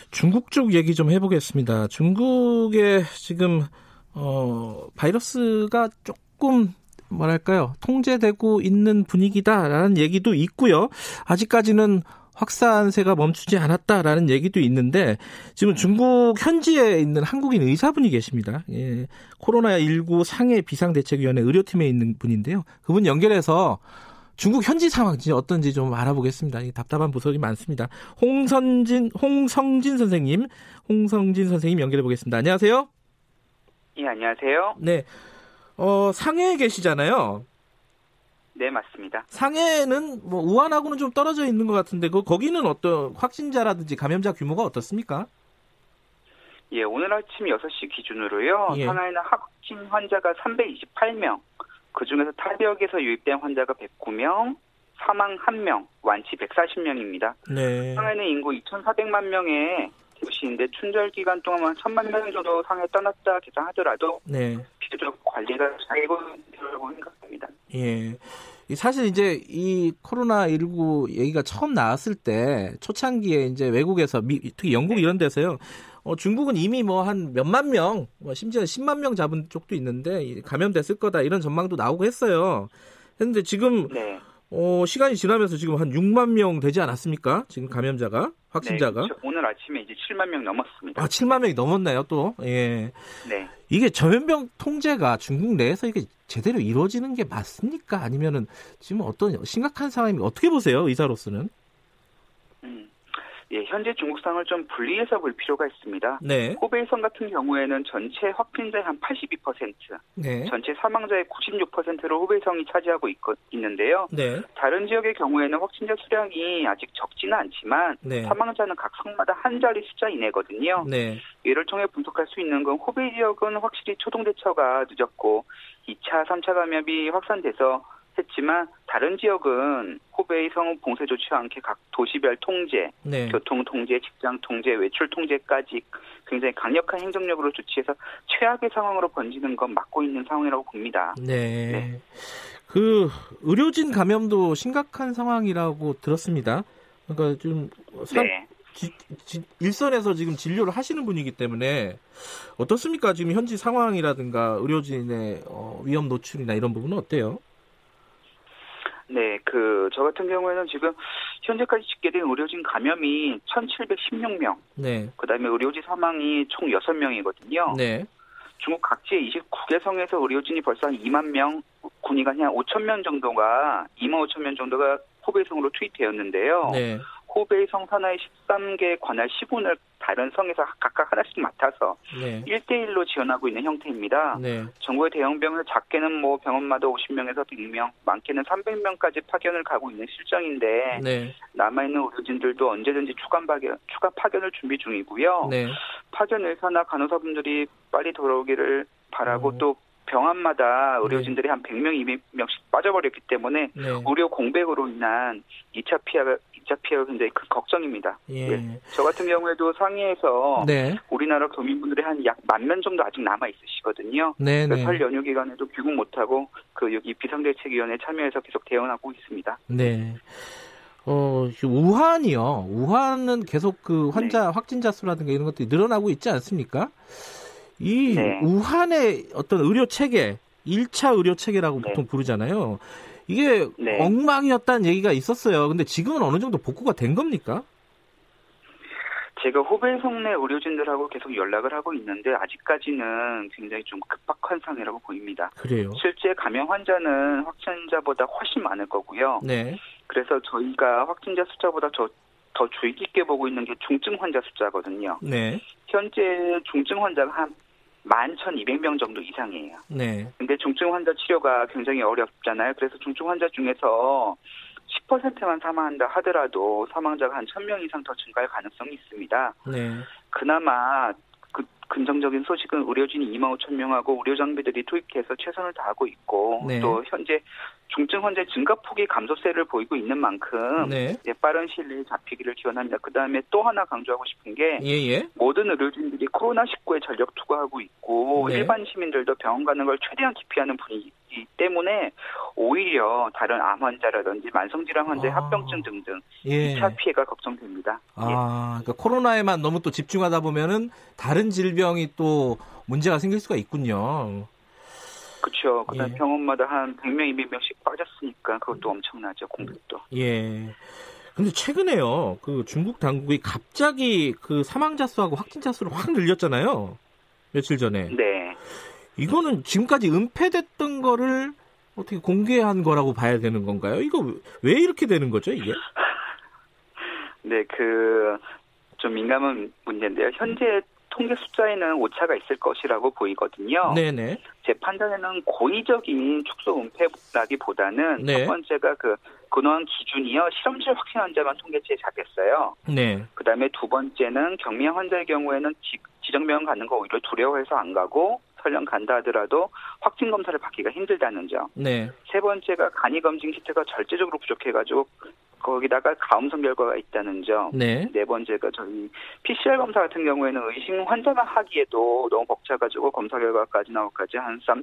중국 쪽 얘기 좀 해보겠습니다. 중국에 지금 어, 바이러스가 조금 뭐랄까요 통제되고 있는 분위기다라는 얘기도 있고요. 아직까지는 확산세가 멈추지 않았다라는 얘기도 있는데 지금 중국 현지에 있는 한국인 의사분이 계십니다. 예, 코로나19 상해 비상대책위원회 의료팀에 있는 분인데요. 그분 연결해서 중국 현지 상황 진짜 어떤지 좀 알아보겠습니다. 이 답답한 부서이 많습니다. 홍선진, 홍성진 선생님, 홍성진 선생님 연결해 보겠습니다. 안녕하세요. 예, 안녕하세요. 네. 어, 상해에 계시잖아요. 네, 맞습니다. 상해는 뭐 우한하고는 좀 떨어져 있는 것 같은데 그 거기는 어떤 확진자라든지 감염자 규모가 어떻습니까? 예, 오늘 아침 6시 기준으로요. 예. 상하이는 확진 환자가 328명. 그중에서 타 지역에서 유입된 환자가 109명, 사망 1명, 완치 140명입니다. 네. 상해는 인구 2,400만 명의 도시인데 춘절 기간 동안 한 1,000만 명 정도 상해 떠났다 계산하더라도 네. 비교적 관리가 잘 있다고 생각합니다. 예. 이 사실 이제 이 코로나 19 얘기가 처음 나왔을 때 초창기에 이제 외국에서 미, 특히 영국 이런 데서요. 어, 중국은 이미 뭐 한 몇만 명, 뭐 심지어 10만 명 잡은 쪽도 있는데 이 감염됐을 거다 이런 전망도 나오고 했어요. 했는데 지금 네. 어, 시간이 지나면서 지금 한 6만 명 되지 않았습니까? 지금 감염자가 확진자가 네, 그렇죠. 오늘 아침에 이제 7만 명 넘었습니다. 아 7만 명이 넘었나요 또? 예. 네. 이게 전염병 통제가 중국 내에서 이게 제대로 이루어지는 게 맞습니까? 아니면은 지금 어떤 심각한 상황이 어떻게 보세요 의사로서는? 예, 현재 중국 상을 좀 분리해서 볼 필요가 있습니다. 네. 호베이성 같은 경우에는 전체 확진자의 한 82%, 네. 전체 사망자의 96%를 호베이성이 차지하고 있, 있는데요. 네. 다른 지역의 경우에는 확진자 수량이 아직 적지는 않지만 네. 사망자는 각 성마다 한 자리 숫자 이내거든요. 네. 이를 통해 분석할 수 있는 건 호베이 지역은 확실히 초동 대처가 늦었고 2차, 3차 감염이 확산돼서 했지만 다른 지역은 호베이 성 봉쇄 조치와 함께 각 도시별 통제, 네. 교통 통제, 직장 통제, 외출 통제까지 굉장히 강력한 행정력으로 조치해서 최악의 상황으로 번지는 건 막고 있는 상황이라고 봅니다. 네. 그 의료진 감염도 심각한 상황이라고 들었습니다. 그러니까 좀 상- 네. 지- 지- 일선에서 지금 진료를 하시는 분이기 때문에 어떻습니까? 지금 현지 상황이라든가 의료진의 어, 위험 노출이나 이런 부분은 어때요? 네, 그, 저 같은 경우에는 지금 현재까지 집계된 의료진 감염이 1,716명, 네. 그 다음에 의료진 사망이 총 6명이거든요. 네. 중국 각지의 29개 성에서 의료진이 벌써 한 2만 명, 군의가 한 5천 명 정도가, 2만 5천 명 정도가 호베이성으로 투입되었는데요. 네. 호베이 성 산하의 13개 관할 시군을 다른 성에서 각각 하나씩 맡아서 네. 1대1로 지원하고 있는 형태입니다. 네. 정부의 대형 병을 작게는 뭐 병원마다 50명에서 100명, 많게는 300명까지 파견을 가고 있는 실정인데 네. 남아있는 의료진들도 언제든지 추가 파견, 추가 파견을 준비 중이고요. 네. 파견 의사나 간호사분들이 빨리 돌아오기를 바라고 또 병원마다 의료진들이 한 100명, 200명씩 빠져버렸기 때문에 네. 의료 공백으로 인한 2차 피해 가 2차 피해가 굉장히 큰 걱정입니다. 예. 저 같은 경우에도 상해에서 네. 우리나라 교민분들이 한 약 만 명 정도 아직 남아 있으시거든요. 네, 네. 설 연휴 기간에도 귀국 못하고 그 여기 비상대책위원회 참여해서 계속 대응하고 있습니다. 네. 어, 우한이요. 우한은 계속 그 환자 확진자 수라든가 이런 것들이 늘어나고 있지 않습니까? 이 네. 우한의 어떤 의료 체계, 1차 의료 체계라고 보통 부르잖아요. 이게 네. 엉망이었다는 얘기가 있었어요. 근데 지금은 어느 정도 복구가 된 겁니까? 제가 호베이성 내 의료진들하고 계속 연락을 하고 있는데 아직까지는 굉장히 좀 급박한 상황이라고 보입니다. 그래요. 실제 감염 환자는 확진자보다 훨씬 많을 거고요. 네. 그래서 저희가 확진자 숫자보다 더, 더 주의 깊게 보고 있는 게 중증 환자 숫자거든요. 네. 현재 중증 환자가 한 11,200명 정도 이상이에요. 네. 근데 중증 환자 치료가 굉장히 어렵잖아요. 그래서 중증 환자 중에서 10%만 사망한다 하더라도 사망자가 한 1000명 이상 더 증가할 가능성이 있습니다. 네. 그나마 그 긍정적인 소식은 의료진이 2만 5천 명하고 의료 장비들이 투입돼서 최선을 다하고 있고 네. 또 현재 중증 환자 증가폭이 감소세를 보이고 있는 만큼 네. 예, 빠른 시일 내에 잡히기를 기원합니다. 그 다음에 또 하나 강조하고 싶은 게 예, 예. 모든 의료진들이 코로나19에 전력 투구하고 있고 네. 일반 시민들도 병원 가는 걸 최대한 기피하는 분위기 때문에 오히려 다른 암 환자라든지 만성질환 환자 의 아. 합병증 등등 예. 2차 피해가 걱정됩니다. 아, 그러니까 코로나에만 너무 또 집중하다 보면은 다른 질병 이 또 문제가 생길 수가 있군요. 그렇죠. 그다음 예. 병원마다 한 100명, 200명씩 빠졌으니까 그것도 엄청나죠. 공백도. 예. 근데 최근에요, 그 중국 당국이 갑자기 그 사망자 수하고 확진자 수를 확 늘렸잖아요. 며칠 전에. 네. 이거는 지금까지 은폐됐던 거를 어떻게 공개한 거라고 봐야 되는 건가요? 이거 왜 이렇게 되는 거죠, 이게? [LAUGHS] 네, 그 좀 민감한 문제인데요. 현재 통계 숫자에는 오차가 있을 것이라고 보이거든요. 네네. 제 판단에는 고의적인 축소 은폐라기보다는 네. 첫 번째가 그 근원 기준이요 실험실 확진 환자만 통계치에 잡혔어요. 네. 그다음에 두 번째는 경미한 환자의 경우에는 지, 지정병원 가는 거 오히려 두려워해서 안 가고 설령 간다 하더라도 확진 검사를 받기가 힘들다는 점. 네. 세 번째가 간이 검진 키트가 절대적으로 부족해가지고 거기다가 가음성 결과가 있다는 점. 네. 네 번째가 저희 PCR 검사 같은 경우에는 의심 환자만 하기에도 너무 벅차가지고 검사 결과까지 나오기까지 한 3,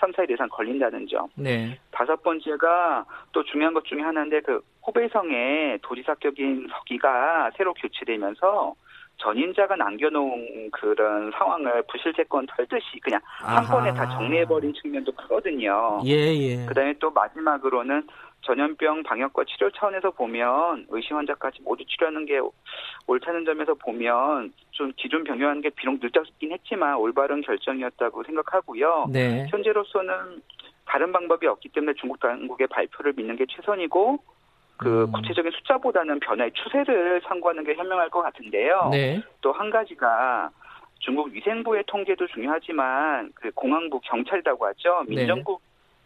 3, 4일 이상 걸린다는 점. 네. 다섯 번째가 또 중요한 것 중에 하나인데 그 호베이성에 도지사격인 서기가 새로 교체되면서 전인자가 남겨놓은 그런 상황을 부실재건 털듯이 그냥 한 아하. 번에 다 정리해버린 측면도 크거든요. 예, 예. 그 다음에 또 마지막으로는 전염병 방역과 치료 차원에서 보면 의심 환자까지 모두 치료하는 게 옳다는 점에서 보면 좀 기존 병행하는 게 비록 늦었긴 했지만 올바른 결정이었다고 생각하고요. 네. 현재로서는 다른 방법이 없기 때문에 중국 당국의 발표를 믿는 게 최선이고 그 음. 구체적인 숫자보다는 변화의 추세를 참고하는 게 현명할 것 같은데요. 네. 또 한 가지가 중국 위생부의 통계도 중요하지만 그 공항부 경찰이라고 하죠. 네. 민정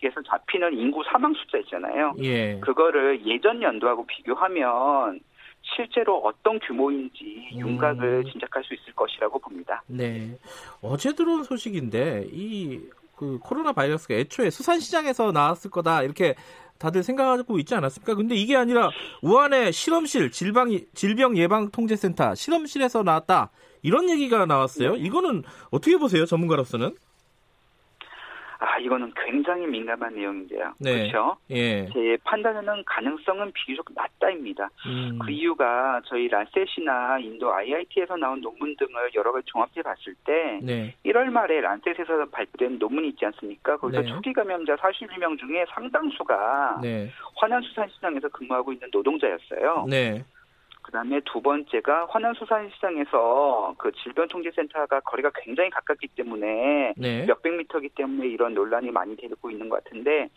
국에서 잡히는 인구 사망 숫자 있잖아요. 예. 그거를 예전 연도하고 비교하면 실제로 어떤 규모인지 음. 윤곽을 짐작할 수 있을 것이라고 봅니다. 네. 어제 들어온 소식인데 이 그 코로나 바이러스가 애초에 수산 시장에서 나왔을 거다 이렇게 다들 생각하고 있지 않았습니까? 근데 이게 아니라 우한의 실험실 질병 질병 예방 통제센터 실험실에서 나왔다 이런 얘기가 나왔어요. 이거는 어떻게 보세요, 전문가로서는? 아, 이거는 굉장히 민감한 내용인데요. 네. 그렇죠? 예. 제 판단에는 가능성은 비교적 낮다입니다. 음. 그 이유가 저희 란셋이나 인도 IIT에서 나온 논문 등을 여러 가지 종합해 봤을 때 네. 1월 말에 란셋에서 발표된 논문이 있지 않습니까? 거기서 네. 초기 감염자 42명 중에 상당수가 네. 화난수산시장에서 근무하고 있는 노동자였어요. 네. 그다음에 두 번째가 화난수산시장에서 그 질병통제센터가 거리가 굉장히 가깝기 때문에 네. 몇백 미터기 때문에 이런 논란이 많이 되고 있는 것 같은데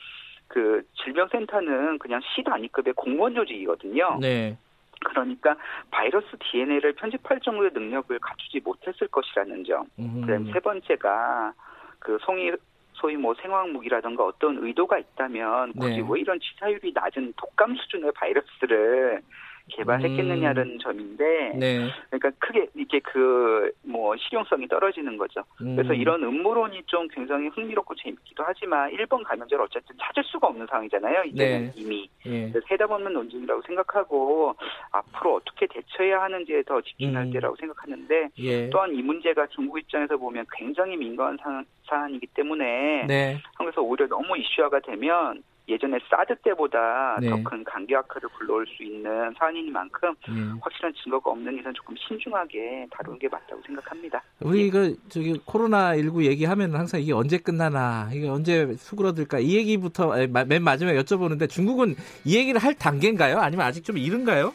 그 질병센터는 그냥 시 단위급의 공무원 조직이거든요. 네. 그러니까 바이러스 DNA를 편집할 정도의 능력을 갖추지 못했을 것이라는 점. 음. 그다음에 세 번째가 그 송이 소위 뭐 생화학무기라든가 어떤 의도가 있다면 굳이 네. 왜 이런 치사율이 낮은 독감 수준의 바이러스를 개발했겠느냐는 점인데 음. 네. 그러니까 크게 이게 그 뭐 실용성이 떨어지는 거죠. 그래서 음. 이런 음모론이 좀 굉장히 흥미롭고 재밌기도 하지만 1번 감염자를 어쨌든 찾을 수가 없는 상황이잖아요. 이제는 네. 이미 예. 그래서 해답 없는 논쟁이라고 생각하고 앞으로 어떻게 대처해야 하는지에 더 집중할 음. 때라고 생각하는데 예. 또한 이 문제가 중국 입장에서 보면 굉장히 민감한 사, 사안이기 때문에 네. 한국에서 오히려 너무 이슈화가 되면 예전에 사드 때보다 네. 더큰 관계 악화를 불러올 수 있는 사안이니만큼 예. 확실한 증거가 없는 이상 조금 신중하게 다루는 게 맞다고 생각합니다. 우리 그 저기 코로나 19 얘기하면 항상 이게 언제 끝나나 이게 언제 수그러들까 이 얘기부터 맨 마지막에 여쭤보는데 중국은 이 얘기를 할 단계인가요? 아니면 아직 좀 이른가요?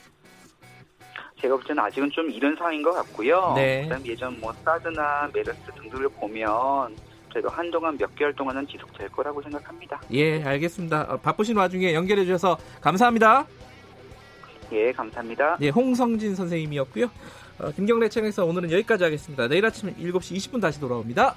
제가 볼 때는 아직은 좀 이른 상황인 것 같고요. 네. 그다음 예전 뭐 사드나 메르스 등등을 보면 그래도 한동안 몇 개월 동안은 지속될 거라고 생각합니다. 예, 알겠습니다. 어, 바쁘신 와중에 연결해 주셔서 감사합니다. 예, 감사합니다. 예, 홍성진 선생님이었고요. 어, 김경래 채널에서 오늘은 여기까지 하겠습니다. 내일 아침 7시 20분 다시 돌아옵니다.